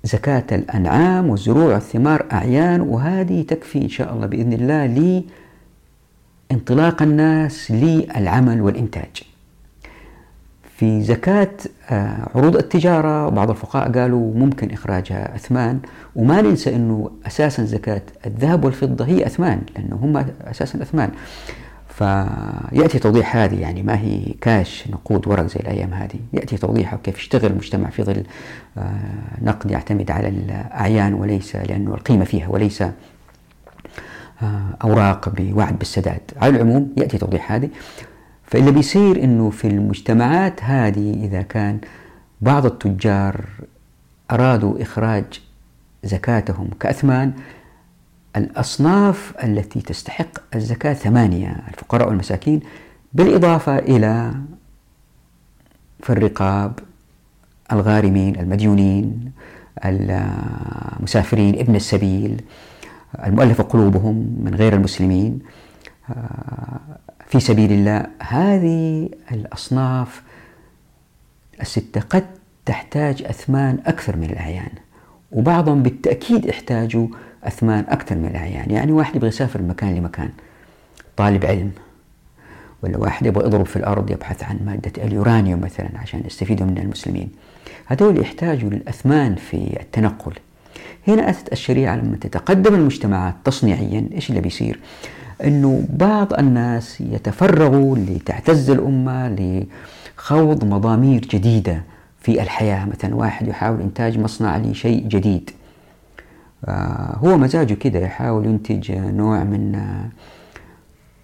زكاة الأنعام والزروع والثمار أعيان وهذه تكفي إن شاء الله بإذن الله لي انطلاق الناس للعمل والإنتاج. في زكاة آه، عروض التجارة بعض الفقهاء قالوا ممكن إخراجها أثمان وما ننسى أنه أساسا زكاة الذهب والفضة هي أثمان لأنه هم أساسا أثمان فيأتي توضيح هذه يعني ما هي كاش نقود ورق زي الأيام هذه. يأتي توضيحها كيف يشتغل المجتمع في ظل آه، نقد يعتمد على الأعيان وليس لأنه القيمة فيها وليس أوراق بوعد بالسداد. على العموم يأتي توضيح هذه. فاللي بيصير أنه في المجتمعات هذه إذا كان بعض التجار أرادوا إخراج زكاتهم كأثمان الأصناف التي تستحق الزكاة ثمانية الفقراء والمساكين بالإضافة إلى في الرقاب الغارمين المديونين المسافرين ابن السبيل المؤلفة قلوبهم من غير المسلمين. آه، في سبيل الله هذه الأصناف الستة قد تحتاج أثمان أكثر من الأعيان وبعضهم بالتأكيد يحتاجوا أثمان أكثر من الأعيان. يعني واحد يبغى يسافر من مكان لمكان طالب علم ولا واحد يبغى يضرب في الأرض يبحث عن مادة اليورانيوم مثلا عشان يستفيدوا من المسلمين. هذول يحتاجوا للأثمان في التنقل. هنا أتت الشريعة لما تتقدم المجتمعات تصنيعيا إيش اللي بيصير؟ أنه بعض الناس يتفرغوا لتعتز الأمة لخوض مضامير جديدة في الحياة. مثلا واحد يحاول إنتاج مصنع لشيء جديد. آه، هو مزاجه كده يحاول ينتج نوع من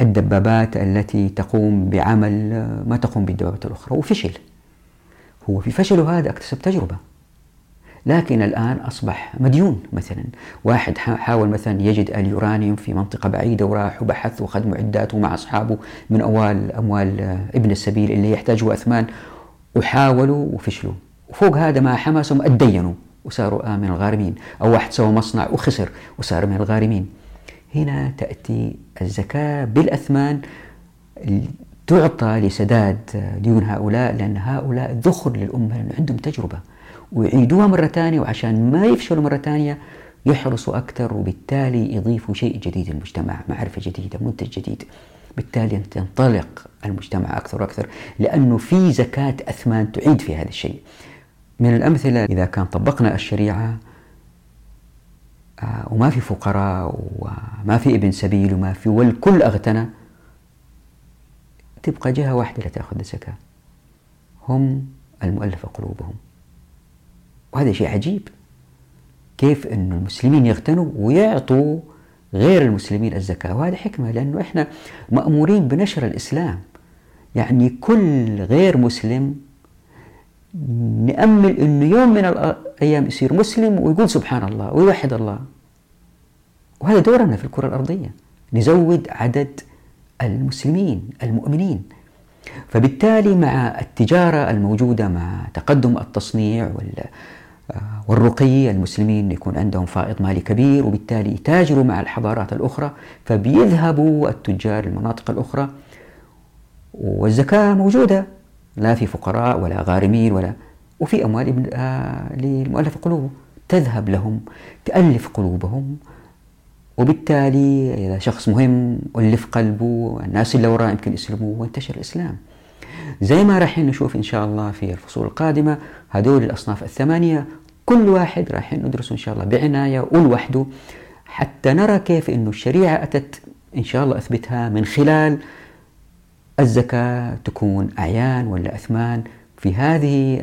الدبابات التي تقوم بعمل ما تقوم بالدبابات الأخرى وفشل. هو في فشله هذا اكتسب تجربة. لكن الآن أصبح مديون مثلا. واحد حاول مثلا يجد اليورانيوم في منطقة بعيدة وراح وبحث وخذ معداته مع أصحابه من أموال أموال ابن السبيل اللي يحتاجوا أثمان. وحاولوا وفشلوا. وفوق هذا مع حماسهم اتدينوا وصاروا من الغارمين. أو واحد سوى مصنع وخسر وصار من الغارمين. هنا تأتي الزكاة بالأثمان تعطى لسداد ديون هؤلاء لأن هؤلاء ذخر للأمة لأن عندهم تجربة. ويعيدوها مرة ثانية وعشان ما يفشلوا مرة ثانية يحرصوا أكثر وبالتالي يضيفوا شيء جديد للمجتمع معرفة جديدة منتج جديد. بالتالي ينطلق المجتمع أكثر وأكثر لأنه في زكاة أثمان تعيد في هذا الشيء. من الأمثلة إذا كان طبقنا الشريعة آه، وما في فقراء وما في ابن سبيل وما في والكل أغتنى تبقى جهة واحدة اللي تأخذ الزكاة. هم المؤلفة قلوبهم. وهذا شيء عجيب. كيف أن المسلمين يغتنوا ويعطوا غير المسلمين الزكاة؟ وهذا حكمة لأنه إحنا مأمورين بنشر الإسلام. يعني كل غير مسلم نأمل أنه يوم من الأيام يصير مسلم ويقول سبحان الله ويوحد الله. وهذا دورنا في الكرة الأرضية نزود عدد المسلمين المؤمنين. فبالتالي مع التجارة الموجودة مع تقدم التصنيع والرقي المسلمين يكون عندهم فائض مالي كبير وبالتالي يتاجروا مع الحضارات الأخرى فبيذهبوا التجار المناطق الأخرى والزكاة موجودة لا في فقراء ولا غارمين ولا وفي أموال آه للمؤلف قلوبه. تذهب لهم تألف قلوبهم وبالتالي إذا شخص مهم ألف قلبه الناس اللي وراه يمكن يسلموا وانتشر الإسلام. زي ما راح نشوف إن شاء الله في الفصول القادمة هذول الأصناف الثمانية كل واحد راح ندرسه إن شاء الله بعناية ولوحده حتى نرى كيف أنه الشريعة أتت إن شاء الله أثبتها من خلال الزكاة تكون أعيان ولا أثمان في هذه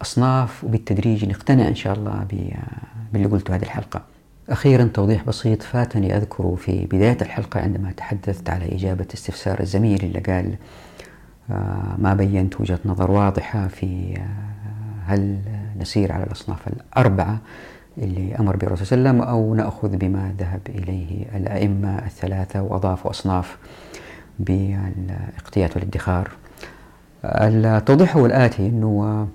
الأصناف وبالتدريج نقتنع إن شاء الله باللي قلته هذه الحلقة. أخيرا توضيح بسيط فاتني أذكره في بداية الحلقة عندما تحدثت على إجابة استفسار الزميل اللي قال آه، ما بينت وجهة نظر واضحة في آه، هل نسير على الأصناف الأربعة اللي أمر به الرسول صلى الله عليه وسلم أو نأخذ بما ذهب إليه الأئمة الثلاثة وأضافوا أصناف بالاقتيات والادخار؟ التوضيح هو الآتي أنه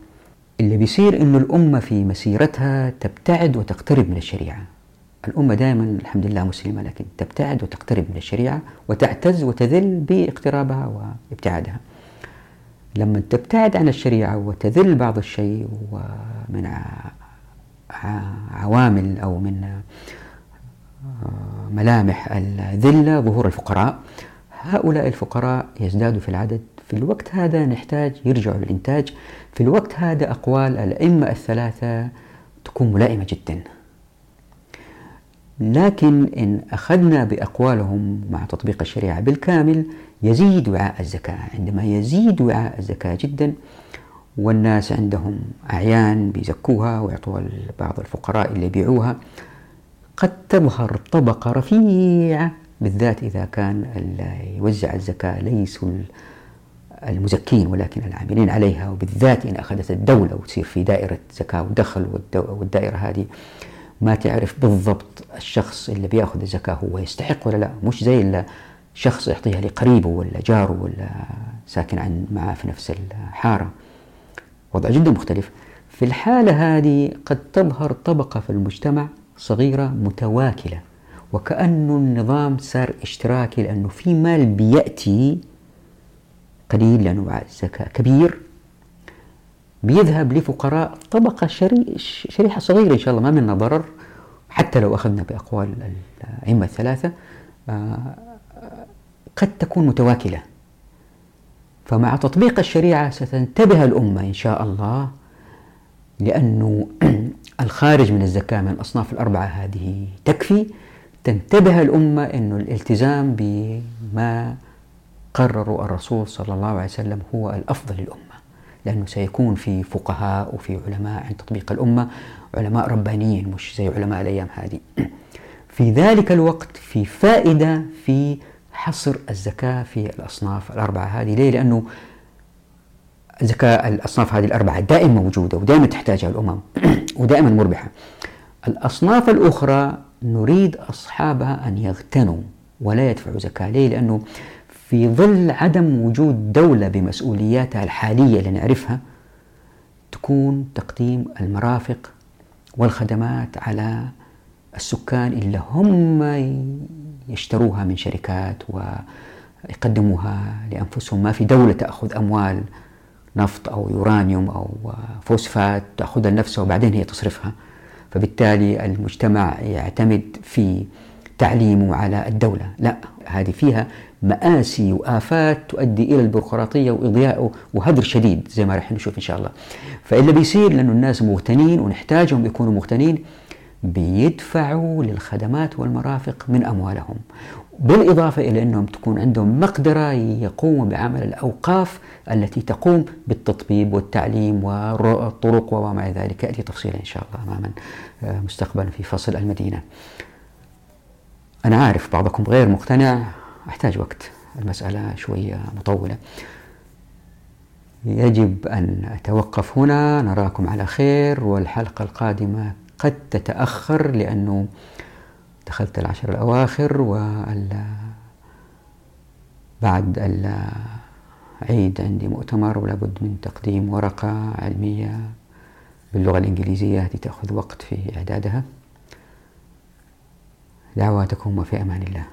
اللي بيصير أنه الأمة في مسيرتها تبتعد وتقترب من الشريعة. الأمة دائما الحمد لله مسلمة لكن تبتعد وتقترب من الشريعة وتعتز وتذل باقترابها وابتعادها. لما تبتعد عن الشريعة وتذل بعض الشيء ومن عوامل أو من ملامح الذلة ظهور الفقراء هؤلاء الفقراء يزدادوا في العدد. في الوقت هذا نحتاج يرجعوا للإنتاج. في الوقت هذا أقوال الأئمة الثلاثة تكون ملائمة جدا. لكن إن أخذنا بأقوالهم مع تطبيق الشريعة بالكامل يزيد وعاء الزكاة. عندما يزيد وعاء الزكاة جدا والناس عندهم أعيان بيزكوها ويعطوها لبعض الفقراء اللي يبيعوها. قد تظهر طبقة رفيعة بالذات إذا كان اللي يوزع الزكاة ليسوا المزكين ولكن العاملين عليها. وبالذات إن أخذت الدولة وتصير في دائرة زكاة ودخل والدائرة هذه ما تعرف بالضبط الشخص اللي بيأخذ الزكاة هو يستحق ولا لا. مش زي الشخص يعطيها لقريبه ولا جاره ولا ساكن عن معاه في نفس الحارة. وضع جدا مختلف. في الحالة هذه قد تظهر طبقة في المجتمع صغيرة متواكلة وكأنه النظام صار اشتراكي لأنه في مال بيأتي قليل لأنه الزكاة كبير. بيذهب لفقراء طبقة شريحة صغيرة إن شاء الله ما منها ضرر. حتى لو أخذنا بأقوال الأئمة الثلاثة آه، قد تكون متواكلة. فمع تطبيق الشريعة ستنتبه الأمة إن شاء الله لأنه [CLEARS THROAT] الخارج من الزكاة من الأصناف الأربعة هذه تكفي. تنتبه الأمة أن الالتزام بما قرروا الرسول صلى الله عليه وسلم هو الأفضل للأمة لأنه سيكون في فقهاء وفي علماء عند تطبيق الأمة علماء ربانيين مش زي علماء الأيام هذه. [CLEARS THROAT] في ذلك الوقت في فائدة في حصر الزكاة في الأصناف الأربعة هذه ليه؟ لأنه الزكاة الأصناف هذه الأربعة دائما موجودة ودائما تحتاجها الأمم [CLEARS THROAT] ودائما مربحة الأصناف الأخرى نريد أصحابها أن يغتنوا ولا يدفعوا زكاة ليه؟ لأنه في ظل عدم وجود دولة بمسؤولياتها الحالية اللي نعرفها تكون تقديم المرافق والخدمات على السكان اللي هم يشتروها من شركات ويقدموها لأنفسهم. ما في دولة تأخذ أموال نفط أو يورانيوم أو فوسفات تأخذها لنفسها وبعدين هي تصرفها. فبالتالي المجتمع يعتمد في تعليمه على الدولة. لا هذه فيها مآسي وآفات تؤدي إلى البيروقراطية وإضياء وهدر شديد زي ما راح نشوف إن شاء الله. فإلا بيصير لأنه الناس مغتنين ونحتاجهم يكونوا مغتنين بيدفعوا للخدمات والمرافق من أموالهم. بالإضافة إلى أنهم تكون عندهم مقدرة يقوموا بعمل الأوقاف التي تقوم بالتطبيب والتعليم والطرق وما ذلك. يأتي تفصيلا إن شاء الله أماما آه، مستقبلا في فصل المدينة. أنا عارف بعضكم غير مقتنع أحتاج وقت المسألة شوية مطولة. يجب أن أتوقف هنا نراكم على خير والحلقة القادمة قد تتأخر لأنه دخلت العشر الأواخر وال بعد العيد عندي مؤتمر ولابد من تقديم ورقة علمية باللغة الإنجليزية التي تأخذ وقت في إعدادها. دعواتكم وفي أمان الله.